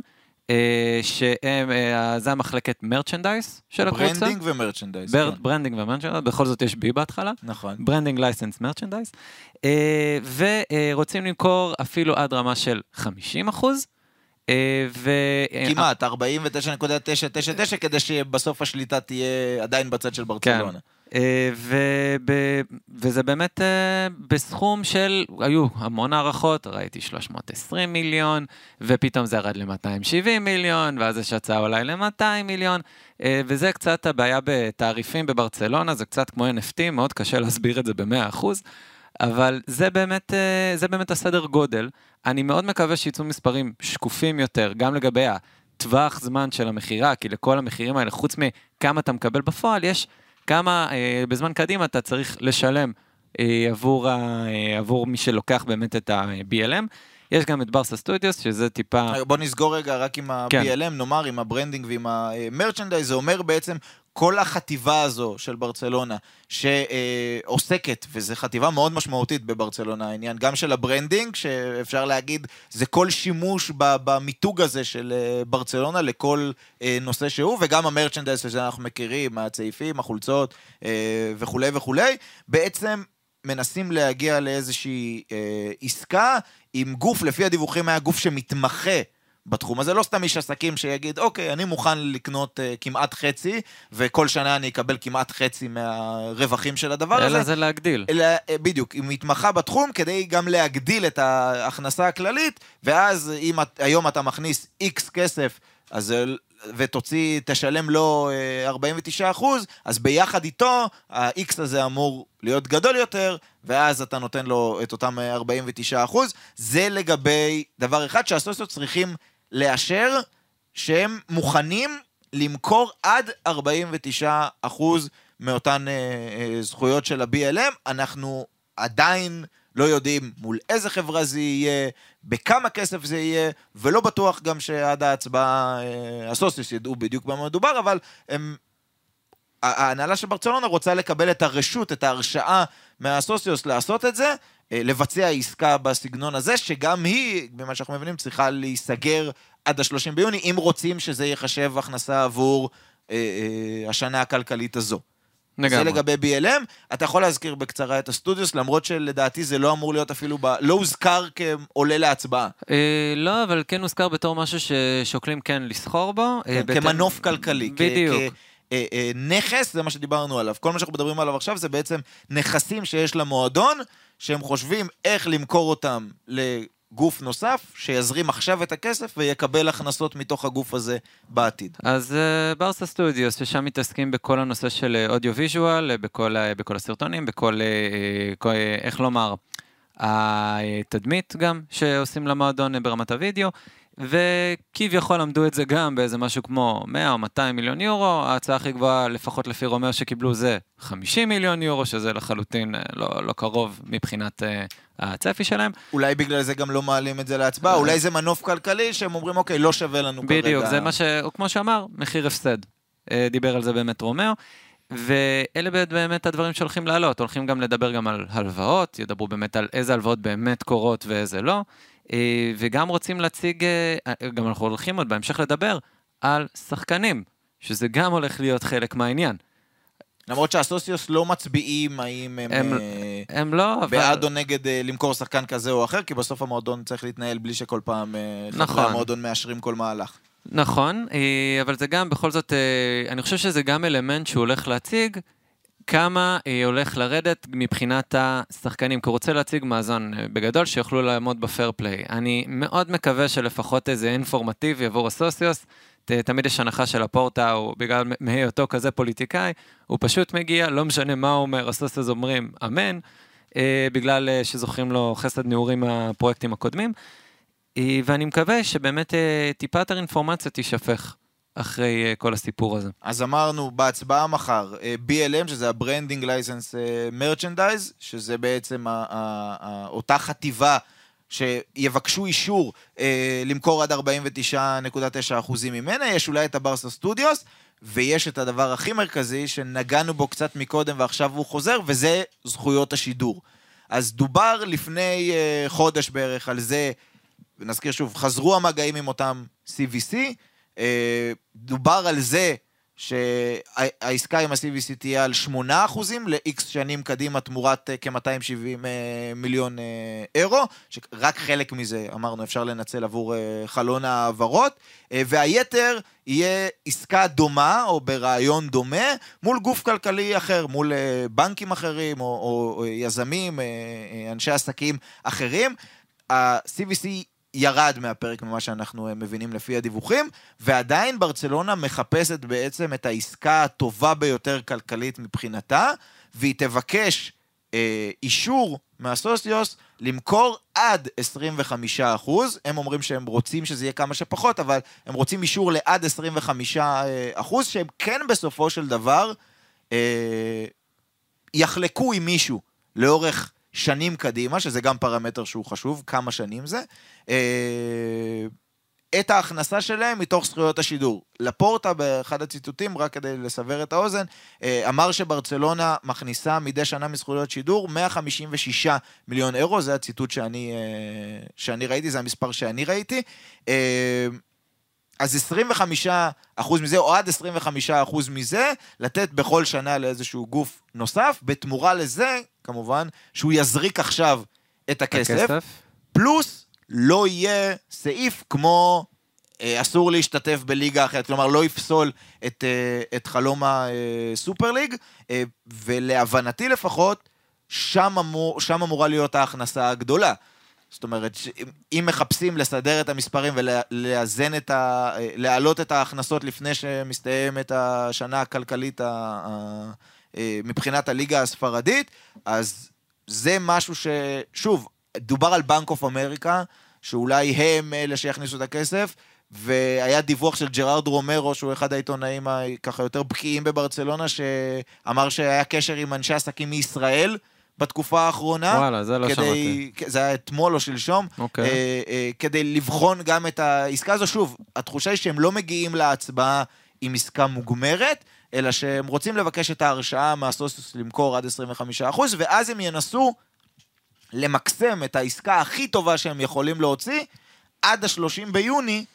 אה, שהם, אה, זה המחלקת merchandise של הקבוצה. branding ו merchandise. בר- כן. branding ו merchandise, בכל זאת יש B בהתחלה. נכון. branding license merchandise, ורוצים למכור אפילו עד רמה של 50 אחוז. ו... כמעט, 49.999, כדי שבסוף השליטה תהיה עדיין בצד של ברצלונה. אה, וב... וזה באמת אה, בסכום של, היו המון הערכות, ראיתי 320 מיליון, ופתאום זה ירד ל-270 מיליון, ואז יש הצעה אולי ל-200 מיליון, אה, וזה קצת הבעיה בתעריפים בברצלונה, זה קצת כמו NFT, מאוד קשה להסביר את זה ב-100%, אבל זה באמת, אה, זה באמת הסדר גודל. אני מאוד מקווה שיצאו מספרים שקופים יותר, גם לגבי הטווח זמן של המכירה, כי לכל המחירים האלה, חוץ מכמה אתה מקבל בפועל, יש כמה אה, בזמן קדימה אתה צריך לשלם אה, עבור, ה, אה, עבור מי שלוקח באמת את ה-BLM. יש גם את ברסה סטודיוס, שזה טיפה... בוא נסגור רגע רק עם כן. ה-BLM, נאמר, עם ה branding ועם ה merchandise, זה אומר בעצם כל החטיבה הזו של ברצלונה, שעוסקת, וזו חטיבה מאוד משמעותית בברצלונה, העניין גם של ה branding, שאפשר להגיד, זה כל שימוש במיתוג הזה של אה, ברצלונה לכל אה, נושא שהוא, וגם ה merchandise שאנחנו מכירים, הצעיפים, החולצות אה, וכולי וכולי, בעצם מנסים להגיע לאיזושהי אה, עסקה עם גוף, לפי הדיווחים היה גוף שמתמחה בתחום הזה, לא סתם איש עסקים שיגיד, אוקיי, אני מוכן לקנות uh, כמעט חצי, וכל שנה אני אקבל כמעט חצי מהרווחים של הדבר הזה. אלא זה להגדיל. אלא, אה, בדיוק, היא מתמחה בתחום כדי גם להגדיל את ההכנסה הכללית, ואז אם את, היום אתה מכניס איקס כסף, אז זה- ותוציא, תשלם לו אה, 49 אחוז, אז ביחד איתו, ה-X הזה אמור להיות גדול יותר, ואז אתה נותן לו את אותם אה, 49 אחוז. זה לגבי דבר אחד שהסוציו צריכים לאשר שהם מוכנים למכור עד 49 אחוז מאותן אה, אה, זכויות של ה-BLM. אנחנו עדיין לא יודעים מול איזה חברה זה יהיה, בכמה כסף זה יהיה, ולא בטוח גם שעד ההצבעה אה, הסוסיוס ידעו בדיוק במה מדובר, אבל הם... ההנהלה של ברצלונה רוצה לקבל את הרשות, את ההרשאה מהסוסיוס לעשות את זה, אה, לבצע עסקה בסגנון הזה, שגם היא, במה שאנחנו מבינים, צריכה להיסגר עד ה-30 ביוני, אם רוצים שזה ייחשב הכנסה עבור אה, אה, השנה הכלכלית הזו. זה לגמרי. לגבי BLM. אתה יכול להזכיר בקצרה את הסטודיוס, למרות שלדעתי זה לא אמור להיות אפילו, ב... לא הוזכר כעולה להצבעה. אה, לא, אבל כן הוזכר בתור משהו ששוקלים כן לסחור בו. אה, כן, בהתאם- כמנוף כלכלי. בדיוק. כ- אה, אה, נכס, זה מה שדיברנו עליו. כל מה שאנחנו מדברים עליו עכשיו זה בעצם נכסים שיש למועדון, שהם חושבים איך למכור אותם לגוף נוסף, שיזרים עכשיו את הכסף ויקבל הכנסות מתוך הגוף הזה בעתיד. אז אה, ברסה סטודיוס, ששם מתעסקים בכל הנושא של audio visual, בכל, בכל הסרטונים, בכל, כל, איך לומר, התדמית גם שעושים למועדון ברמת הוידאו, וכביכול אמדו את זה גם באיזה משהו כמו 100 או 200 מיליון יורו, ההצעה הכי גבוהה, לפחות לפי רומאו שקיבלו זה 50 מיליון יורו, שזה לחלוטין אה, לא, לא קרוב מבחינת אה, הצפי שלהם. אולי בגלל זה גם לא מעלים את זה להצבעה, אולי זה מנוף כלכלי שהם אומרים, אוקיי, לא שווה לנו כרגע. בדיוק, זה מה ש... כמו שאמר, מחיר הפסד. אה, דיבר על זה באמת רומאו. ואלה באמת הדברים שהולכים לעלות, הולכים גם לדבר גם על הלוואות, ידברו באמת על איזה הלוואות באמת קורות ואיזה לא, אה, וגם רוצים להציג, אה, גם אנחנו הולכים עוד בהמשך לדבר על שחקנים, שזה גם הולך להיות חלק מהעניין. למרות שהסוציוס לא מצביעים האם הם, הם- אה, הם לא, אבל... בעד או נגד אה, למכור שחקן כזה או אחר, כי בסוף המועדון צריך להתנהל בלי שכל פעם אה, חברי נכון. המועדון מאשרים כל מהלך. נכון, אה, אבל זה גם בכל זאת, אה, אני חושב שזה גם אלמנט שהוא הולך להציג, כמה אה, הולך לרדת מבחינת השחקנים, כי הוא רוצה להציג מאזן אה, בגדול שיוכלו לעמוד בפייר פליי. אני מאוד מקווה שלפחות איזה אינפורמטיבי עבור הסוציוס, ת, תמיד יש הנחה של הפורטה, הוא בגלל מהיותו כזה פוליטיקאי, הוא פשוט מגיע, לא משנה מה הוא אומר, הסוציוס אומרים אמן, אה, בגלל אה, שזוכרים לו חסד נעורים מהפרויקטים הקודמים, אה, ואני מקווה שבאמת אה, טיפה יותר אינפורמציה תישפך. אחרי uh, כל הסיפור הזה. אז אמרנו בהצבעה מחר, uh, BLM, שזה License uh, Merchandise, שזה בעצם אותה חטיבה שיבקשו אישור uh, למכור עד 49.9% ממנה, יש אולי את הברסה סטודיוס, ויש את הדבר הכי מרכזי, שנגענו בו קצת מקודם ועכשיו הוא חוזר, וזה זכויות השידור. אז דובר לפני uh, חודש בערך על זה, ונזכיר שוב, חזרו המגעים עם אותם CVC, אה, דובר על זה שהעסקה עם ה-CVC תהיה על 8% ל-X שנים קדימה תמורת אה, כ-270 אה, מיליון אירו, שרק חלק מזה, אמרנו, אפשר לנצל עבור חלון ההעברות, והיתר יהיה עסקה דומה או ברעיון דומה מול גוף כלכלי אחר, מול בנקים אחרים או, או יזמים, אנשי עסקים אחרים. ה-CVC ירד מהפרק ממה שאנחנו אה, מבינים לפי הדיווחים, ועדיין ברצלונה מחפשת בעצם את העסקה הטובה ביותר כלכלית מבחינתה, והיא תבקש אה, אישור מהסוציוס למכור עד 25 אחוז. הם אומרים שהם רוצים שזה יהיה כמה שפחות, אבל הם רוצים אישור לעד 25 אה, אחוז, שהם כן בסופו של דבר אה, יחלקו עם מישהו לאורך שנים קדימה, שזה גם פרמטר שהוא חשוב, כמה שנים זה, אה, את ההכנסה שלהם מתוך זכויות השידור. לפורטה, באחד הציטוטים, רק כדי לסבר את האוזן, אה, אמר שברצלונה מכניסה מדי שנה מזכויות שידור 156 מיליון אירו, זה הציטוט שאני, אה, שאני ראיתי, זה המספר שאני ראיתי. אז 25 אחוז מזה, או עד 25 אחוז מזה, לתת בכל שנה לאיזשהו גוף נוסף, בתמורה לזה, כמובן, שהוא יזריק עכשיו את הכסף, הכסף. פלוס לא יהיה סעיף כמו אה, אסור להשתתף בליגה אחרת, כלומר לא יפסול את, אה, את חלום הסופר ליג, אה, ולהבנתי לפחות, שם, אמור, שם אמורה להיות ההכנסה הגדולה. זאת אומרת, אם מחפשים לסדר את המספרים ולאזן את ה... להעלות את ההכנסות לפני שמסתיימת השנה הכלכלית ה... אה, מבחינת הליגה הספרדית, אז זה משהו ש... שוב, דובר על בנק אוף אמריקה, שאולי הם אלה שיכניסו את הכסף, והיה דיווח של ג'רארד רומרו, שהוא אחד העיתונאים ככה יותר בקיאים בברצלונה, שאמר שהיה קשר עם אנשי עסקים מישראל, בתקופה האחרונה. וואלה, זה לא כדי, שמעתי. זה היה אתמול או שלשום. אוקיי. אה, אה, כדי לבחון גם את העסקה הזו. שוב, התחושה היא שהם לא מגיעים להצבעה עם עסקה מוגמרת, אלא שהם רוצים לבקש את ההרשאה מהסוסיוס למכור עד 25%, ואז הם ינסו למקסם את העסקה הכי טובה שהם יכולים להוציא עד ה-30 ביוני,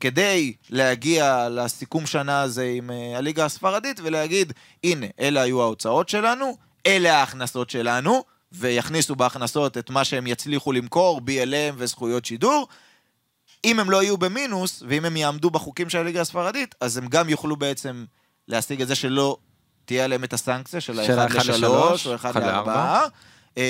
כדי להגיע לסיכום שנה הזה עם uh, הליגה הספרדית ולהגיד, הנה, אלה היו ההוצאות שלנו, אלה ההכנסות שלנו, ויכניסו בהכנסות את מה שהם יצליחו למכור, BLM וזכויות שידור. אם הם לא יהיו במינוס, ואם הם יעמדו בחוקים של הליגה הספרדית, אז הם גם יוכלו בעצם להשיג את זה שלא תהיה עליהם את הסנקציה של ה-1 ל-3 או 1 ל-4.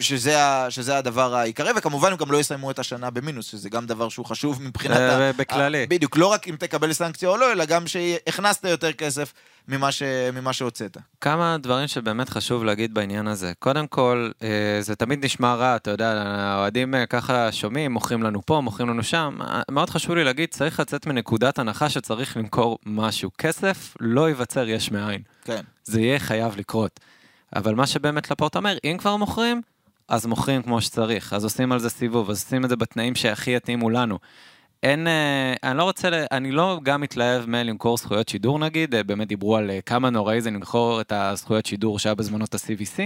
שזה, ה, שזה הדבר העיקרי, וכמובן הם גם לא יסיימו את השנה במינוס, שזה גם דבר שהוא חשוב מבחינת ה... בכללי. בדיוק, לא רק אם תקבל סנקציה או לא, אלא גם שהכנסת יותר כסף ממה, ש, ממה שהוצאת. כמה דברים שבאמת חשוב להגיד בעניין הזה. קודם כל, אה, זה תמיד נשמע רע, אתה יודע, האוהדים אה, ככה שומעים, מוכרים לנו פה, מוכרים לנו שם. אה, מאוד חשוב לי להגיד, צריך לצאת מנקודת הנחה שצריך למכור משהו. כסף לא ייווצר יש מאין. כן. זה יהיה חייב לקרות. אבל מה שבאמת לפורט אומר, אם כבר מוכרים, אז מוכרים כמו שצריך, אז עושים על זה סיבוב, אז עושים את זה בתנאים שהכי יתאימו לנו. אין, אה, אני לא רוצה, אני לא גם מתלהב מלמכור זכויות שידור נגיד, אה, באמת דיברו על אה, כמה נוראי זה למכור את הזכויות שידור שהיה בזמנות ה-CVC,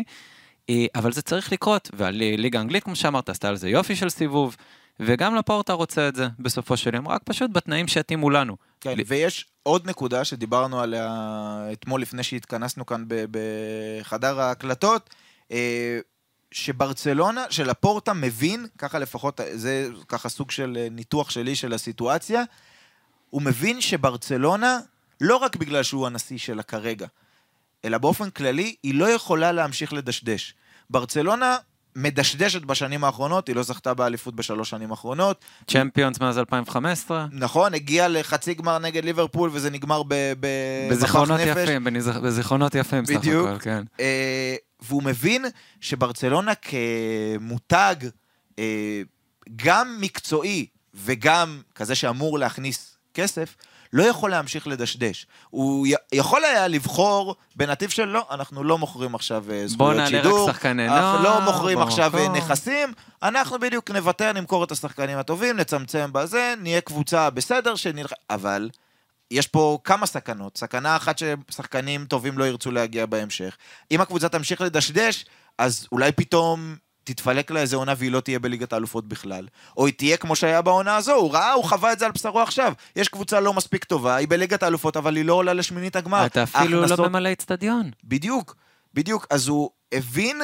אבל זה צריך לקרות, והליגה האנגלית, כמו שאמרת, עשתה על זה יופי של סיבוב, וגם לפורטה רוצה את זה בסופו של יום, רק פשוט בתנאים שיתאימו לנו. כן, ויש עוד נקודה שדיברנו עליה אתמול לפני שהתכנסנו כאן בחדר ההקלטות, שברצלונה, שלפורטה מבין, ככה לפחות, זה ככה סוג של אה, ניתוח שלי של הסיטואציה, הוא מבין שברצלונה, לא רק בגלל שהוא הנשיא שלה כרגע, אלא באופן כללי, היא לא יכולה להמשיך לדשדש. ברצלונה מדשדשת בשנים האחרונות, היא לא זכתה באליפות בשלוש שנים האחרונות. צ'מפיונס מאז 2015. נכון, הגיעה לחצי גמר נגד ליברפול וזה נגמר ב... ב בזיכרונות. יפים, בזיכרונות יפים סך. הכל, כן. אה, והוא מבין שברצלונה כמותג, אה, גם מקצועי וגם כזה שאמור להכניס כסף, לא יכול להמשיך לדשדש. הוא י- יכול היה לבחור בנתיב של לא, אנחנו לא מוכרים עכשיו אה, בוא זכויות נעלה רק שידור, שחקני אנחנו לא נוער, מוכרים עכשיו אה, במקום. נכסים, אנחנו בדיוק נוותר, נמכור את השחקנים הטובים, נצמצם בזה, נהיה קבוצה בסדר, שנלח... אבל יש פה כמה סכנות. סכנה אחת ששחקנים טובים לא ירצו להגיע בהמשך. אם הקבוצה תמשיך לדשדש, אז אולי פתאום תתפלק לה איזה עונה והיא לא תהיה בליגת האלופות בכלל. או היא תהיה כמו שהיה בעונה הזו, הוא ראה, הוא חווה את זה על בשרו עכשיו. יש קבוצה לא מספיק טובה, היא בליגת האלופות, אבל היא לא עולה לשמינית הגמר. אתה אפילו לא ההכנסות- ממלא אצטדיון. בדיוק, בדיוק. אז הוא הבין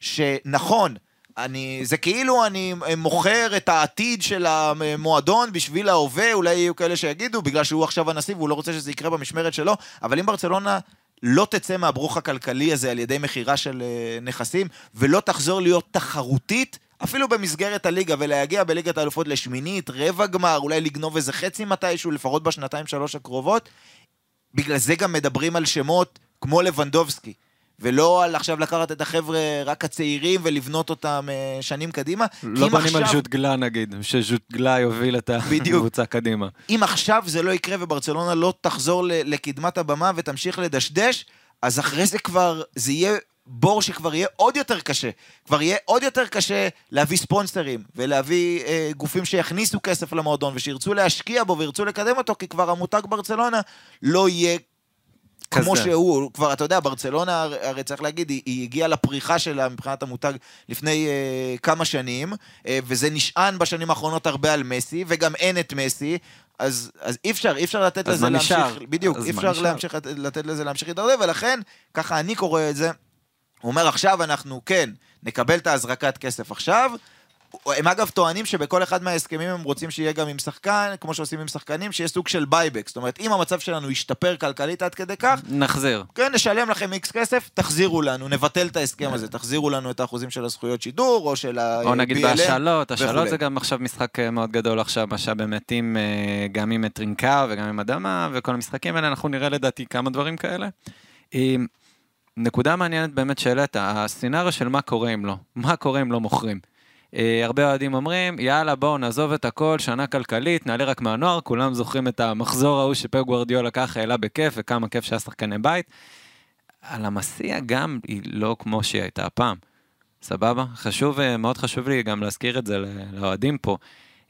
שנכון, אני, זה כאילו אני מוכר את העתיד של המועדון בשביל ההווה, אולי יהיו כאלה שיגידו, בגלל שהוא עכשיו הנשיא והוא לא רוצה שזה יקרה במשמרת שלו, אבל אם ברצלונה לא תצא מהברוך הכלכלי הזה על ידי מכירה של אה, נכסים, ולא תחזור להיות תחרותית, אפילו במסגרת הליגה, ולהגיע בליגת האלופות לשמינית, רבע גמר, אולי לגנוב איזה חצי מתישהו, לפחות בשנתיים שלוש הקרובות, בגלל זה גם מדברים על שמות כמו לבנדובסקי, ולא על עכשיו לקחת את החבר'ה רק הצעירים ולבנות אותם אה, שנים קדימה. לא בונים על עכשיו- ז'וט גלה נגיד, שז'וט גלה יוביל את. הקבוצה קדימה. אם עכשיו זה לא יקרה וברצלונה לא תחזור לקדמת הבמה ותמשיך לדשדש, אז אחרי זה כבר, זה יהיה בור שכבר יהיה עוד יותר קשה. כבר יהיה עוד יותר קשה להביא ספונסרים, ולהביא אה, גופים שיכניסו כסף למועדון, ושירצו להשקיע בו וירצו לקדם אותו, כי כבר המותג ברצלונה לא יהיה כמו כזה. שהוא, כבר, אתה יודע, ברצלונה, הרי- צריך להגיד, היא, היא הגיעה לפריחה שלה מבחינת המותג לפני אה, כמה שנים, אה, וזה נשען בשנים האחרונות הרבה על מסי, וגם אין את מסי, אז, אז אי אפשר, אי אפשר לתת לזה להמשיך, נשאר? בדיוק, אי אפשר? להמשיך, לתת- לזה להמשיך להתערבב, ולכן, ככה אני קורא את זה, הוא אומר עכשיו אנחנו, כן, נקבל את ההזרקת כסף עכשיו, הם אגב טוענים שבכל אחד מההסכמים הם רוצים שיהיה גם עם שחקן, כמו שעושים עם שחקנים, שיהיה סוג של buyback. זאת אומרת, אם המצב שלנו ישתפר כלכלית עד כדי כך, נחזיר. כן, נשלם לכם איקס כסף, תחזירו לנו, נבטל את ההסכם הזה, תחזירו לנו את האחוזים של הזכויות שידור, או של ה... או נגיד. בהשאלות, השאלות. זה גם עכשיו משחק אה, מאוד גדול עכשיו, מה שבאמת עם, גם עם טרינקה וגם עם אדמה, וכל המשחקים האלה, אנחנו נראה לדעתי כמה דברים כאלה. אה, נקודה מעניינת באמת שהעלית, הסצנריו של מה קורה אם לא, מה קורה אם לא מוכרים. אה, הרבה אוהדים אומרים, יאללה בואו נעזוב את הכל, שנה כלכלית, נעלה רק מהנוער, כולם זוכרים את המחזור ההוא שפפ גוורדיולה ככה העלה בכיף, וכמה כיף שהיה שחקני בית. על המסיע גם היא לא כמו שהיא הייתה פעם. סבבה? חשוב, אה, מאוד חשוב לי גם להזכיר את זה לאוהדים פה.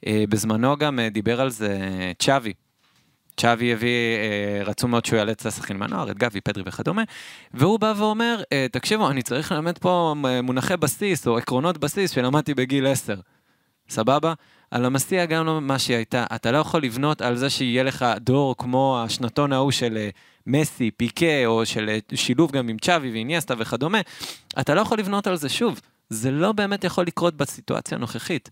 אה, בזמנו גם דיבר על זה צ'אבי. צ'אבי הביא, אה, רצו מאוד שהוא יאלץ את השחקנים מהנוער, את גבי, פדרי וכדומה, והוא בא ואומר, אה, תקשיבו, אני צריך ללמד פה אה, מונחי בסיס או עקרונות בסיס שלמדתי בגיל 10. סבבה? על המסיע גם לא מה שהיא הייתה. אתה לא יכול לבנות על זה שיהיה לך דור כמו השנתון ההוא של אה, מסי, פיקה, או של אה, שילוב גם עם צ'אבי ואיניאסטה וכדומה. אתה לא יכול לבנות על זה שוב. זה לא באמת יכול לקרות בסיטואציה הנוכחית.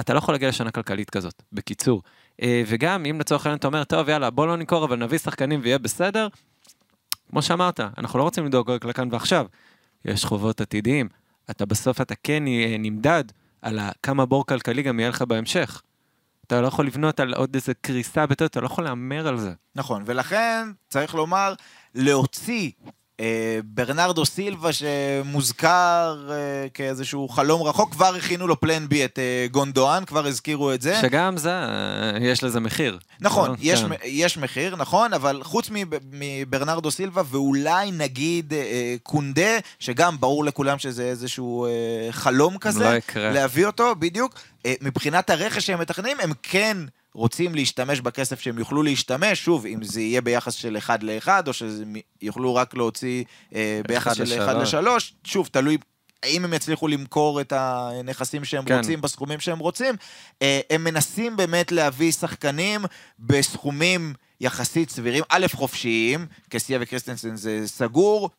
אתה לא יכול להגיע לשנה כלכלית כזאת, בקיצור. אה, וגם אם לצורך העניין אתה אומר, טוב, יאללה, בוא לא נמכור, אבל נביא שחקנים ויהיה בסדר, כמו שאמרת, אנחנו לא רוצים לדאוג רק לכאן ועכשיו. יש חובות עתידיים. אתה בסוף, אתה כן אה, נמדד על כמה בור כלכלי גם יהיה לך בהמשך. אתה לא יכול לבנות על עוד איזה קריסה בתור, אתה לא יכול להמר על זה. נכון, ולכן צריך לומר, להוציא ברנרדו סילבה שמוזכר אה, כאיזשהו חלום רחוק, כבר הכינו לו פלן בי את אה, גונדואן, כבר הזכירו את זה. שגם זה, אה, יש לזה מחיר. נכון, לא? יש, כן. יש מחיר, נכון, אבל חוץ מב- מברנרדו סילבה, ואולי נגיד אה, קונדה, שגם ברור לכולם שזה איזשהו אה, חלום כזה, לא יקרה. להביא אותו, בדיוק. אה, מבחינת הרכש שהם מתכננים, הם כן רוצים להשתמש בכסף שהם יוכלו להשתמש, שוב, אם זה יהיה ביחס של אחד לאחד, או שיוכלו רק להוציא אה, ביחס של אחד לשלוש. לשלוש, שוב, תלוי האם הם יצליחו למכור את הנכסים שהם כן. רוצים בסכומים שהם רוצים. אה, הם מנסים באמת להביא שחקנים בסכומים יחסית סבירים, א', חופשיים, קסיה וקריסטנסן זה סגור,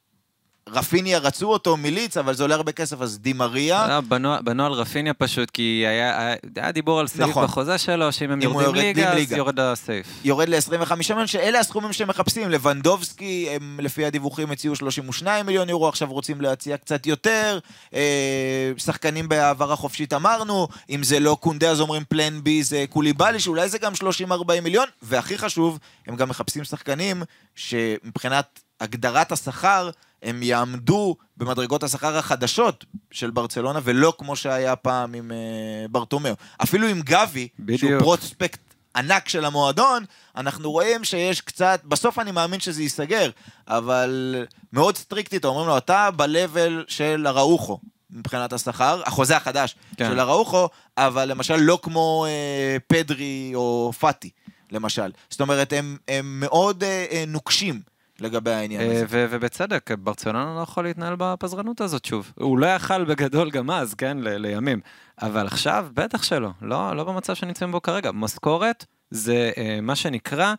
רפיניה רצו אותו מליץ, אבל זה עולה הרבה כסף, אז דימריה. לא, בנו, בנו על רפיניה פשוט, כי היה, היה, היה דיבור על סעיף נכון. בחוזה שלו, שאם הם יורדים יורד ליגה, אז ליגה. יורד הסעיף. יורד ל-25 מיליון, שאלה הסכומים שהם מחפשים. לבנדובסקי, הם לפי הדיווחים הציעו 32 מיליון יורו, עכשיו רוצים להציע קצת יותר. אה, שחקנים בהעברה חופשית אמרנו, אם זה לא קונדה אז אומרים פלן בי זה קוליבאלי, שאולי זה גם 30-40 מיליון, והכי חשוב, הם גם מחפשים שחקנים שמבחינת הגדרת השכר, הם יעמדו במדרגות השכר החדשות של ברצלונה, ולא כמו שהיה פעם עם אה, ברטומיאו. אפילו עם גבי, שהוא בדיוק. פרוספקט ענק של המועדון, אנחנו רואים שיש קצת, בסוף אני מאמין שזה ייסגר, אבל מאוד סטריקטית, אומרים לו, אתה ב-level של הראוכו. מבחינת השכר, החוזה החדש כן. של הראוכו, אבל למשל לא כמו אה, פדרי או פאטי, למשל. זאת אומרת, הם, הם מאוד אה, אה, נוקשים לגבי העניין אה, הזה. ובצדק, ברצלונה לא יכול להתנהל בפזרנות הזאת שוב. הוא לא יכל בגדול גם אז, כן, ל- לימים. אבל עכשיו, בטח שלא. לא, לא במצב שנמצאים בו כרגע. משכורת זה אה, מה שנקרא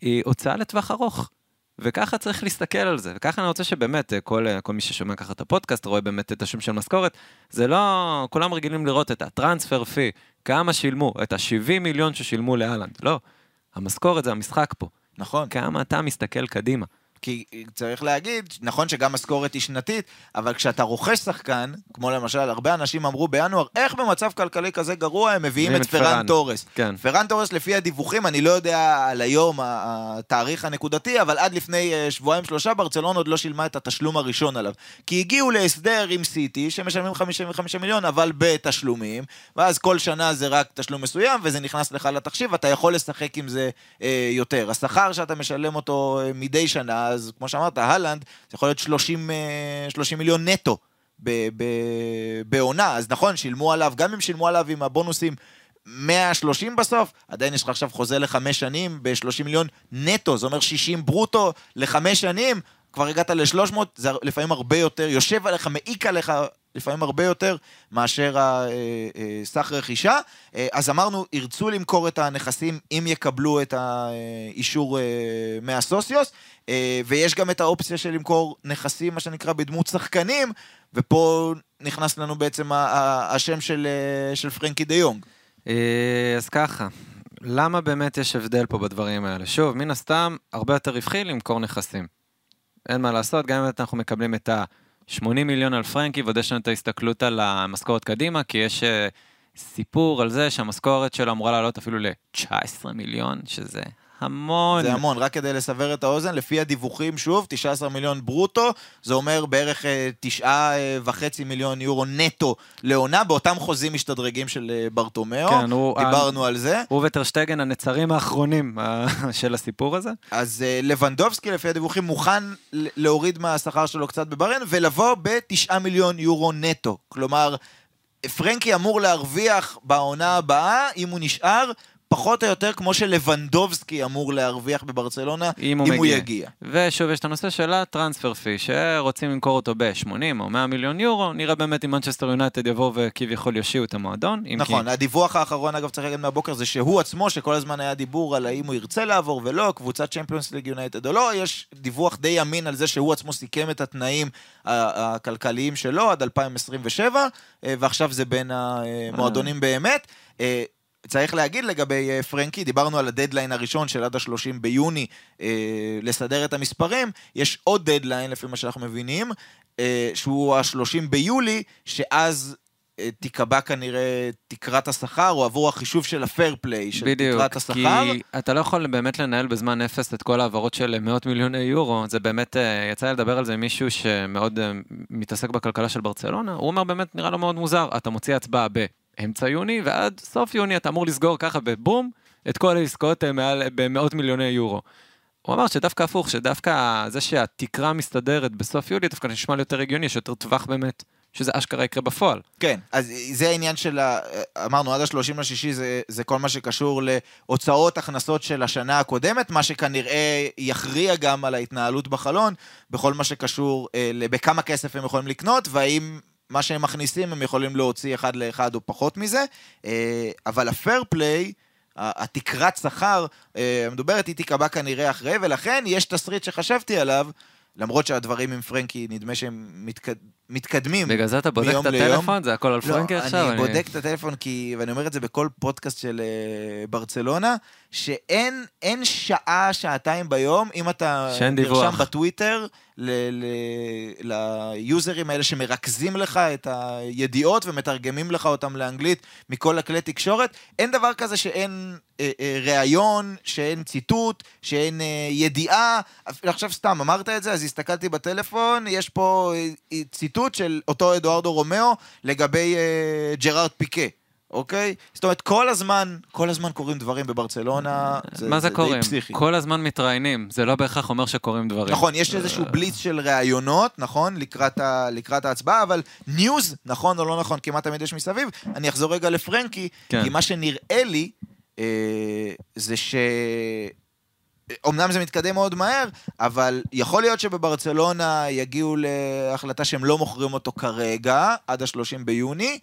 היא הוצאה לטווח ארוך. וככה צריך להסתכל על זה, וככה אני רוצה שבאמת, אה, כל, אה, כל מי ששומע ככה את הפודקאסט רואה באמת את השם של משכורת, זה לא, כולם רגילים לראות את הטרנספר פי, כמה שילמו, את ה-70 מיליון ששילמו לאלנד, לא, המשכורת זה המשחק פה, נכון. כמה אתה מסתכל קדימה. כי צריך להגיד, נכון שגם משכורת היא שנתית, אבל כשאתה רוכש שחקן, כמו למשל, הרבה אנשים אמרו בינואר, איך במצב כלכלי כזה גרוע הם מביאים את את פרן פרן. תורס. כן. פרן תורס, לפי הדיווחים, אני לא יודע על היום, התאריך הנקודתי, אבל עד לפני אה, שבועיים-שלושה, ברצלונה עוד לא שילמה את התשלום הראשון עליו. כי הגיעו להסדר עם סיטי, שמשלמים 55 מיליון, אבל בתשלומים, ואז כל שנה זה רק תשלום מסוים, וזה נכנס לך לתחשיב, אתה יכול לשחק עם זה אה, יותר. השכר שאתה משלם אותו אה, מדי שנה, אז כמו שאמרת, הלנד, זה יכול להיות 30, אה, 30 מיליון נטו. בעונה, אז נכון, שילמו עליו, גם אם שילמו עליו עם הבונוסים 130 בסוף, עדיין יש לך עכשיו חוזה לחמש שנים ב-30 מיליון נטו, זה אומר 60 ברוטו לחמש שנים, כבר הגעת ל-300, זה לפעמים הרבה יותר, יושב עליך, מעיק עליך לפעמים הרבה יותר מאשר הסך רכישה. אה, אז אמרנו, ירצו למכור את הנכסים אם יקבלו את האישור אה, מהסוציוס, אה, ויש גם את האופציה של למכור נכסים, מה שנקרא, בדמות שחקנים, ופה נכנס לנו בעצם ה- ה- השם של, אה, של פרנקי דה יונג. אה, אז ככה, למה באמת יש הבדל פה בדברים האלה? שוב, מן הסתם, הרבה יותר רווחי למכור נכסים. אין מה לעשות, גם אם אנחנו מקבלים את ה-80 מיליון על פרנקי, ועוד יש לנו את ההסתכלות על המשכורת קדימה, כי יש אה, סיפור על זה שהמשכורת שלו אמורה לעלות אפילו ל-19 מיליון, שזה המון. זה המון, רק כדי לסבר את האוזן, לפי הדיווחים, שוב, 19 מיליון ברוטו, זה אומר בערך אה, תשעה אה, וחצי מיליון יורו נטו לעונה, באותם חוזים משתדרגים של אה, ברטומיאו, כן, הוא- דיברנו על זה. הוא וטרשטגן הנצרים האחרונים אה, של הסיפור הזה. אז אה, לבנדובסקי, לפי הדיווחים, מוכן להוריד מהשכר שלו קצת בברן, ולבוא בתשעה מיליון יורו נטו. כלומר, פרנקי אמור להרוויח בעונה הבאה, אם הוא נשאר, פחות או יותר כמו שלבנדובסקי אמור להרוויח בברצלונה, אם הוא אם הוא. יגיע. ושוב, יש את הנושא של הטרנספר פי, שרוצים למכור אותו ב-80 או 100 מיליון יורו, נראה באמת אם מנצ'סטר יונייטד יבואו וכביכול יושיעו את המועדון. נכון, כי... הדיווח האחרון, אגב, צריך להגיד מהבוקר, זה שהוא עצמו, שכל הזמן היה דיבור על האם הוא ירצה לעבור ולא, קבוצת צ'מפיונס ליג יונייטד או לא, יש דיווח די אמין על זה שהוא עצמו סיכם את התנאים הכלכליים שלו עד 2027, אה, ועכשיו זה בין המועדונים באמת. צריך להגיד לגבי אה, פרנקי, דיברנו על הדדליין הראשון של עד ה-30 ביוני אה, לסדר את המספרים, יש עוד דדליין, לפי מה שאנחנו מבינים, אה, שהוא ה-30 ביולי, שאז אה, תיקבע כנראה תקרת השכר, או עבור החישוב של ה fair play, של בדיוק, תקרת השכר. כי אתה לא יכול באמת לנהל בזמן אפס את כל ההעברות של מאות מיליוני יורו, זה באמת, אה, יצא לי לדבר על זה עם מישהו שמאוד אה, מתעסק בכלכלה של ברצלונה, הוא אומר באמת נראה לו מאוד מוזר, אתה מוציא הצבעה באמצע יוני, ועד סוף יוני אתה אמור לסגור ככה בבום את כל העסקאות אה, מעל, במאות מיליוני יורו. הוא אמר שדווקא הפוך, שדווקא זה שהתקרה מסתדרת בסוף יולי, דווקא נשמע לי יותר הגיוני, יש יותר טווח באמת, שזה אשכרה יקרה בפועל. כן, אז זה העניין של ה... אמרנו, עד ה-30 לשישי זה, זה כל מה שקשור להוצאות הכנסות של השנה הקודמת, מה שכנראה יכריע גם על ההתנהלות בחלון, בכל מה שקשור אה, בכמה כסף הם יכולים לקנות, והאם מה שהם מכניסים הם יכולים להוציא אחד לאחד או פחות מזה. אה, אבל הפייר פליי... התקרת שכר אה, המדוברת היא תיקבע כנראה אחרי, ולכן יש תסריט שחשבתי עליו, למרות שהדברים עם פרנקי, נדמה שהם מתקד... מתקדמים. בגלל זה אתה בודק את ליום. הטלפון? זה הכל על פרנקי לא, עכשיו? אני בודק את הטלפון, כי, ואני אומר את זה בכל פודקאסט של uh, ברצלונה, שאין אין שעה, שעתיים ביום, אם אתה שאין דיווח. נרשם בטוויטר ל- ל- ליוזרים האלה שמרכזים לך את הידיעות ומתרגמים לך אותם לאנגלית מכל הכלי תקשורת, אין דבר כזה שאין אה, אה, ראיון, שאין ציטוט, שאין אה, ידיעה. עכשיו סתם, אמרת את זה, אז הסתכלתי בטלפון, יש פה אה, אה, ציטוט של אותו אדוארדו רומאו לגבי אה, ג'רארד פיקה. אוקיי? זאת אומרת, כל הזמן, כל הזמן קורים דברים בברצלונה, זה, מה זה די קוראים? פסיכי. כל הזמן מתראיינים, זה לא בהכרח אומר שקורים דברים. נכון, יש איזשהו בליץ של ראיונות, נכון? לקראת, ה, לקראת ההצבעה, אבל ניוז, נכון או לא נכון, כמעט תמיד יש מסביב. אני אחזור רגע לפרנקי, כן. כי מה שנראה לי, אה, זה ש... אמנם זה מתקדם מאוד מהר, אבל יכול להיות שבברצלונה יגיעו להחלטה שהם לא מוכרים אותו כרגע, עד ה-30 ביוני,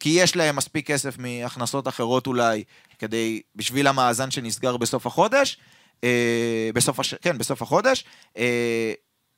כי יש להם מספיק כסף מהכנסות אחרות אולי, כדי, בשביל המאזן שנסגר בסוף החודש, אה, בסוף, הש... כן, בסוף החודש, אה,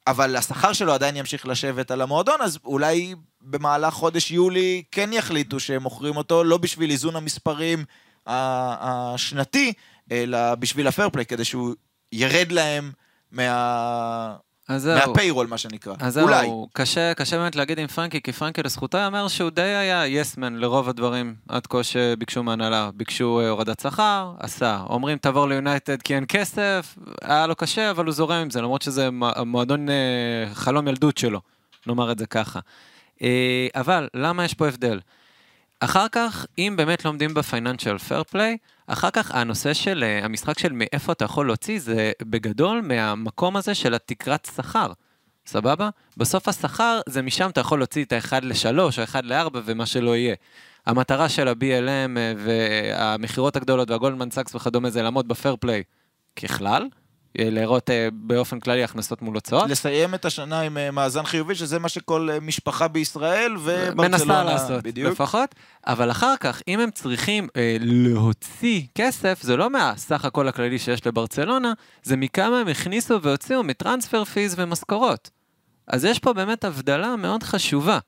אבל השכר שלו עדיין ימשיך לשבת על המועדון, אז אולי במהלך חודש יולי כן יחליטו שהם מוכרים אותו, לא בשביל איזון המספרים השנתי, אלא בשביל הפרפליי, כדי שהוא ירד להם מה... מהפיירול, מה שנקרא. אז אולי. זהו, קשה, קשה באמת להגיד עם פרנקי, כי פרנקי לזכותו ייאמר שהוא די היה יסמן לרוב הדברים עד כה שביקשו מהנהלה. ביקשו אה, הורדת שכר, עשה. אומרים תעבור ליונייטד כי אין כסף, היה לו קשה, אבל הוא זורם עם זה, למרות שזה מועדון אה, חלום ילדות שלו, נאמר את זה ככה. אה, אבל למה יש פה הבדל? אחר כך, אם באמת לומדים ב financial fair play, אחר כך הנושא של אה, המשחק של מאיפה אתה יכול להוציא, זה בגדול מהמקום הזה של התקרת שכר. סבבה? בסוף השכר, זה משם אתה יכול להוציא את ה-1 ל-3 או 1 ל-4 ומה שלא יהיה. המטרה של ה-BLM אה, והמכירות הגדולות והגולדמן סאקס וכדומה זה לעמוד ב fair play ככלל, להראות אה, באופן כללי הכנסות מול הוצאות. לסיים את השנה עם אה, מאזן חיובי, שזה מה שכל אה, משפחה בישראל וברצלונה, מנסה לעשות, בדיוק. לפחות. אבל אחר כך, אם הם צריכים אה, להוציא כסף, זה לא מהסך הכל הכללי שיש לברצלונה, זה מכמה הם הכניסו והוציאו מטרנספר פיז ומשכורות. אז יש פה באמת הבדלה מאוד חשובה,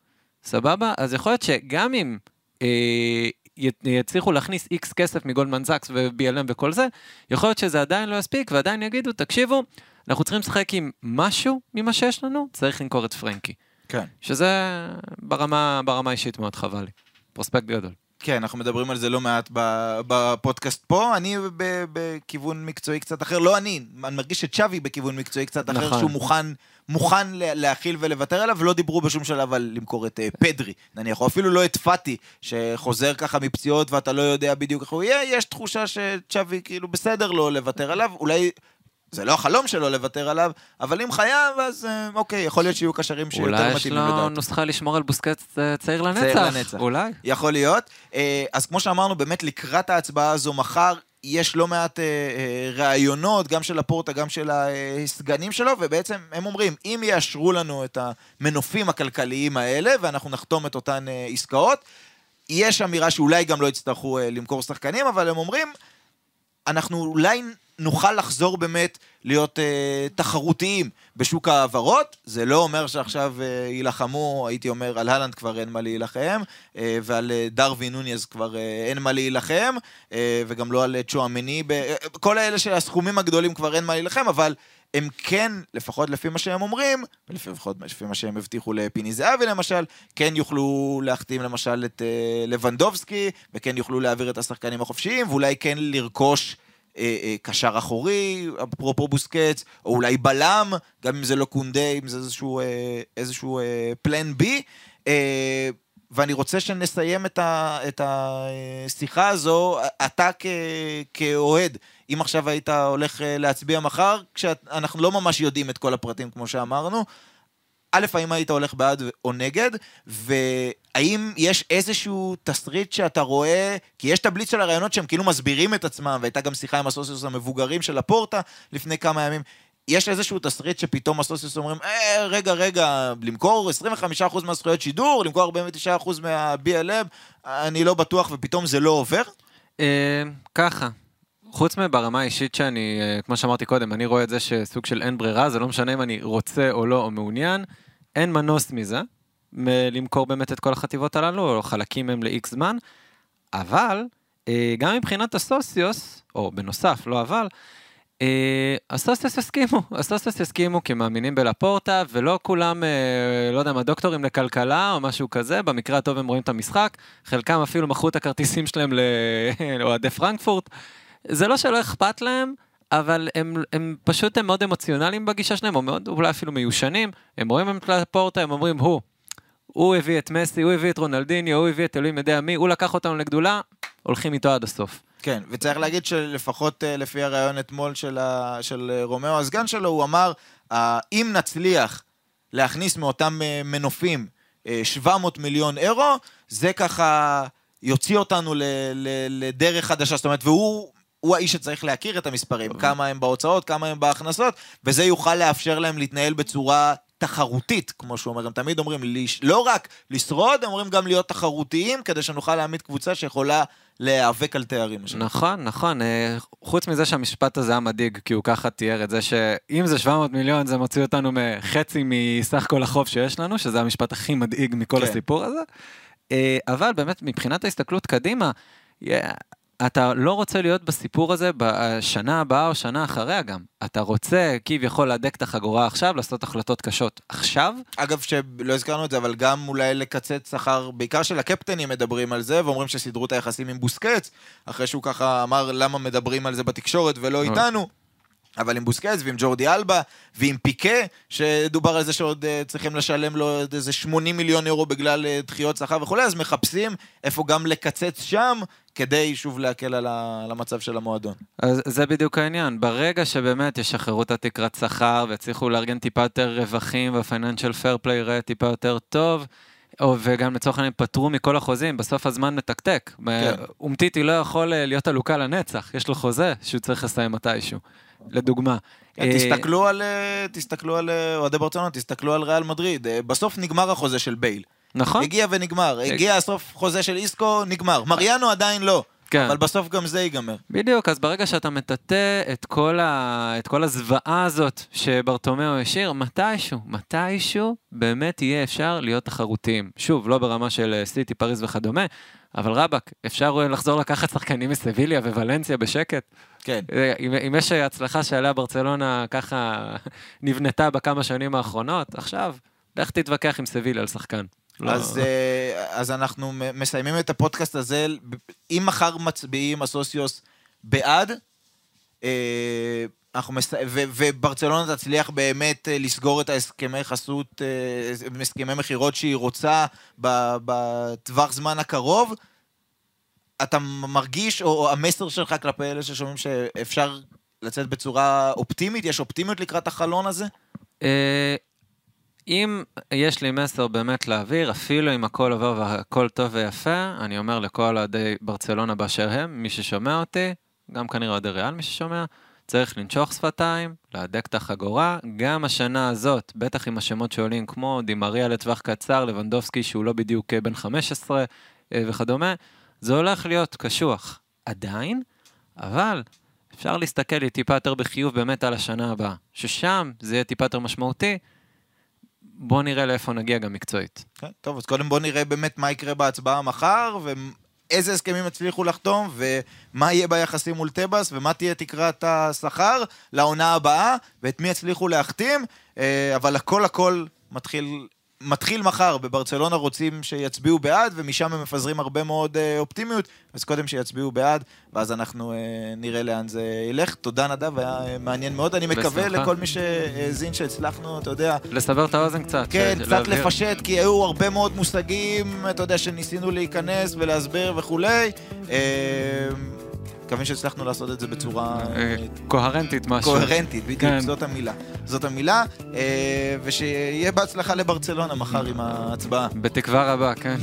סבבה? אז יכול להיות שגם אם אה, יצליחו להכניס איקס כסף מגולדמן זקס ו-BLM וכל זה, יכול להיות שזה עדיין לא יספיק, ועדיין יגידו, תקשיבו, אנחנו צריכים לשחק עם משהו ממה שיש לנו, צריך למכור את פרנקי. כן. שזה ברמה, ברמה אישית מאוד חבל לי. פרוספקט גדול. כן, אנחנו מדברים על זה לא מעט בפודקאסט פה. אני בכיוון מקצועי קצת אחר, לא אני, אני מרגיש שצ'אבי בכיוון מקצועי קצת אחר, נכון. שהוא מוכן, מוכן לה- להכיל ולוותר עליו, ולא דיברו בשום שלב על למכור את אה, פדרי, נניח, או אפילו לא את פאטי, שחוזר ככה מפציעות ואתה לא יודע בדיוק איך הוא יהיה, יש תחושה שצ'אבי כאילו בסדר לו לוותר עליו, אולי... זה לא החלום שלו לוותר עליו, אבל אם חייב, אז אה, אוקיי, יכול להיות שיהיו קשרים שיותר אולי יש מתאימים לו. נוסחה לשמור על בוסקט אה, צעיר לנצח. צעיר לנצח. אולי. יכול להיות. אז כמו שאמרנו, באמת לקראת ההצבעה הזו מחר, יש לא מעט אה, אה, ראיונות, גם של הפורטה, גם של הסגנים שלו, ובעצם הם אומרים, אם יאשרו לנו את המנופים הכלכליים האלה, ואנחנו נחתום את אותן אה, עסקאות, יש אמירה שאולי גם לא יצטרכו אה, למכור שחקנים, אבל הם אומרים, אנחנו אולי נוכל לחזור באמת להיות אה, תחרותיים בשוק ההעברות. זה לא אומר שעכשיו אה, יילחמו, הייתי אומר, על הלנד כבר אין מה להילחם, אה, ועל אה, דרווין נוניז כבר אה, אין מה להילחם, אה, וגם לא על אה, צ'ואמני. ב- אה, כל האלה של הסכומים הגדולים כבר אין מה להילחם, אבל הם כן, לפחות לפי מה שהם אומרים, ולפחות לפי מה שהם הבטיחו לפיני זהבי למשל, כן יוכלו להחתים למשל את אה, לבנדובסקי, וכן יוכלו להעביר את השחקנים החופשיים, ואולי כן לרכוש אה, אה, קשר אחורי, אפרופו בוסקץ, או אולי בלם, גם אם זה לא קונדה, אם זה איזשהו, אה, איזשהו אה, פלן בי. אה, ואני רוצה שנסיים את, ה, את השיחה הזו, אתה כ, כאוהד, אם עכשיו היית הולך אה, להצביע מחר, כשאנחנו לא ממש יודעים את כל הפרטים כמו שאמרנו, א', האם היית הולך בעד או נגד, והאם יש איזשהו תסריט שאתה רואה, כי יש את הבליץ של הרעיונות שהם כאילו מסבירים את עצמם, והייתה גם שיחה עם הסוציוס המבוגרים של הפורטה לפני כמה ימים. יש איזשהו תסריט שפתאום הסוציוס אומרים, אה, רגע, רגע, למכור 25% מהזכויות שידור, למכור 49% מה-BLM, אני לא בטוח, ופתאום זה לא עובר? אה, ככה, חוץ מברמה האישית שאני, אה, כמו שאמרתי קודם, אני רואה את זה שסוג של אין ברירה, זה לא משנה אם אני רוצה או לא או מעוניין, אין מנוס מזה, למכור באמת את כל החטיבות הללו, או חלקים מהם ל-X זמן, אבל אה, גם מבחינת הסוציוס, או בנוסף, לא אבל, אה, הסוציוס הסכימו, הסוציוס הסכימו כי מאמינים בלפורטה, ולא כולם, אה, לא יודע מה, דוקטורים לכלכלה או משהו כזה, במקרה הטוב הם רואים את המשחק, חלקם אפילו מכרו את הכרטיסים שלהם לאוהדי פרנקפורט. זה לא שלא אכפת להם, אבל הם, הם פשוט הם מאוד אמוציונליים בגישה שלהם, או מאוד אולי אפילו מיושנים, הם רואים את לפורטה, הם אומרים, הוא, הוא הביא את מסי, הוא הביא את רונלדיניו, הוא הביא את אלוהים יודע מי, הוא לקח אותנו לגדולה, הולכים איתו עד הסוף. כן, וצריך להגיד שלפחות אה, לפי הריאיון אתמול של, ה, של אה, רומאו, הסגן שלו, הוא אמר, אה, אם נצליח להכניס מאותם מנופים אה, 700 מיליון אירו, זה ככה יוציא אותנו ל, ל, לדרך חדשה. זאת אומרת, והוא... הוא האיש שצריך להכיר את המספרים, כמה הם בהוצאות, כמה הם בהכנסות, וזה יוכל לאפשר להם להתנהל בצורה תחרותית, כמו שהוא אומר, הם תמיד אומרים. לא רק לשרוד, הם אומרים גם להיות תחרותיים, כדי שנוכל להעמיד קבוצה שיכולה להיאבק על תארים. נכון, נכון. אה, חוץ מזה שהמשפט הזה היה מדאיג, כי הוא ככה תיאר את זה שאם זה 700 מיליון, זה מוציא אותנו מחצי מסך כל החוב שיש לנו, שזה המשפט הכי מדאיג מכל כן. הסיפור הזה. אה, אבל באמת, מבחינת ההסתכלות קדימה, אתה לא רוצה להיות בסיפור הזה בשנה הבאה או שנה אחריה גם. אתה רוצה כביכול להדק את החגורה עכשיו, לעשות החלטות קשות עכשיו, אגב, שלא הזכרנו את זה, אבל גם אולי לקצץ שכר, בעיקר של הקפטנים מדברים על זה, ואומרים שסידרו את היחסים עם בוסקץ, אחרי שהוא ככה אמר למה מדברים על זה בתקשורת ולא איתנו. אבל עם בוסקץ ועם ג'ורדי אלבה ועם פיקה, שדובר על זה שעוד uh, צריכים לשלם לו עוד איזה 80 מיליון אירו בגלל uh, דחיות שכר וכולי, אז מחפשים איפה גם לקצץ שם, כדי שוב להקל על, ה- על המצב של המועדון. אז זה בדיוק העניין. ברגע שבאמת ישחררו את התקרת שכר ויצליחו לארגן טיפה יותר רווחים והפייננשל פייר פליי יראה טיפה יותר טוב, או, וגם לצורך העניין פטרו מכל החוזים, בסוף הזמן מתקתק. כן. אומטיטי לא יכול אה, להיות עלוקה לנצח, יש לו חוזה שהוא צריך לסיים מתישהו. לדוגמה. כן, אה, תסתכלו על, אה, תסתכלו על אה, אוהדי ברצלונה, תסתכלו על ריאל מדריד. בסוף נגמר החוזה של בייל. נכון? הגיע ונגמר. הגיע הסוף חוזה של איסקו, נגמר. מריאנו עדיין לא. כן. אבל בסוף גם זה ייגמר. בדיוק, אז ברגע שאתה מטאטא את כל, ה... את כל הזוועה הזאת שברטומיאו השאיר, מתישהו, מתישהו באמת יהיה אפשר להיות תחרותיים. שוב, לא ברמה של סיטי, פריז וכדומה, אבל רבאק, אפשר אה, לחזור לקחת שחקנים מסביליה וולנסיה בשקט. כן. אה, אם, אם יש הצלחה שעליה ברצלונה ככה נבנתה בכמה שנים האחרונות, עכשיו, לך תתווכח עם סביליה על שחקן. לא- אז, אה, אז אנחנו מסיימים את הפודקאסט הזה. אם מחר מצביעים הסוציוס בעד, מס... ו- וברצלונה תצליח באמת אה, לסגור את ההסכמי חסות, אה, הסכמי מכירות שהיא רוצה בטווח זמן הקרוב, אתה מרגיש, או, או המסר שלך כלפי אלה ששומעים שאפשר לצאת בצורה אופטימית? יש אופטימיות לקראת החלון הזה? אה, אם יש לי מסר באמת להעביר, אפילו אם הכל עובר והכל טוב ויפה, אני אומר לכל אוהדי ברצלונה באשר הם, מי ששומע אותי, גם כנראה אוהדי ריאל מי ששומע, צריך לנשוך שפתיים, להדק את החגורה. גם השנה הזאת, בטח עם השמות שעולים כמו דימריה לטווח קצר, לבנדובסקי שהוא לא בדיוק אה, בן 15 אה, וכדומה, זה הולך להיות קשוח. עדיין, אבל אפשר להסתכל לי טיפה יותר בחיוב באמת על השנה הבאה, ששם זה יהיה טיפה יותר משמעותי. בוא נראה לאיפה נגיע גם מקצועית. כן, טוב, אז קודם בוא נראה באמת מה יקרה בהצבעה מחר, ואיזה הסכמים יצליחו לחתום, ומה יהיה ביחסים מול טבעס, ומה תהיה תקרת השכר לעונה הבאה, ואת מי יצליחו להחתים, אה, אבל הכל הכל מתחיל... מתחיל מחר, בברצלונה רוצים שיצביעו בעד, ומשם הם מפזרים הרבה מאוד אה, אופטימיות, אז קודם שיצביעו בעד, ואז אנחנו אה, נראה לאן זה ילך. תודה נדב, היה אה, מעניין מאוד. אני מקווה בשמחה. לכל מי שהאזין שהצלחנו, אתה יודע, לסבר את האוזן קצת. כן, ש- קצת להבהיר. לפשט, כי היו הרבה מאוד מושגים, אתה יודע, שניסינו להיכנס ולהסביר וכולי. אה, מקווים שהצלחנו לעשות את זה בצורה אה, קוהרנטית משהו. קוהרנטית, בדיוק, כן. זאת המילה. זאת המילה, אה, ושיהיה בהצלחה לברצלונה מחר עם ההצבעה. בתקווה רבה, כן.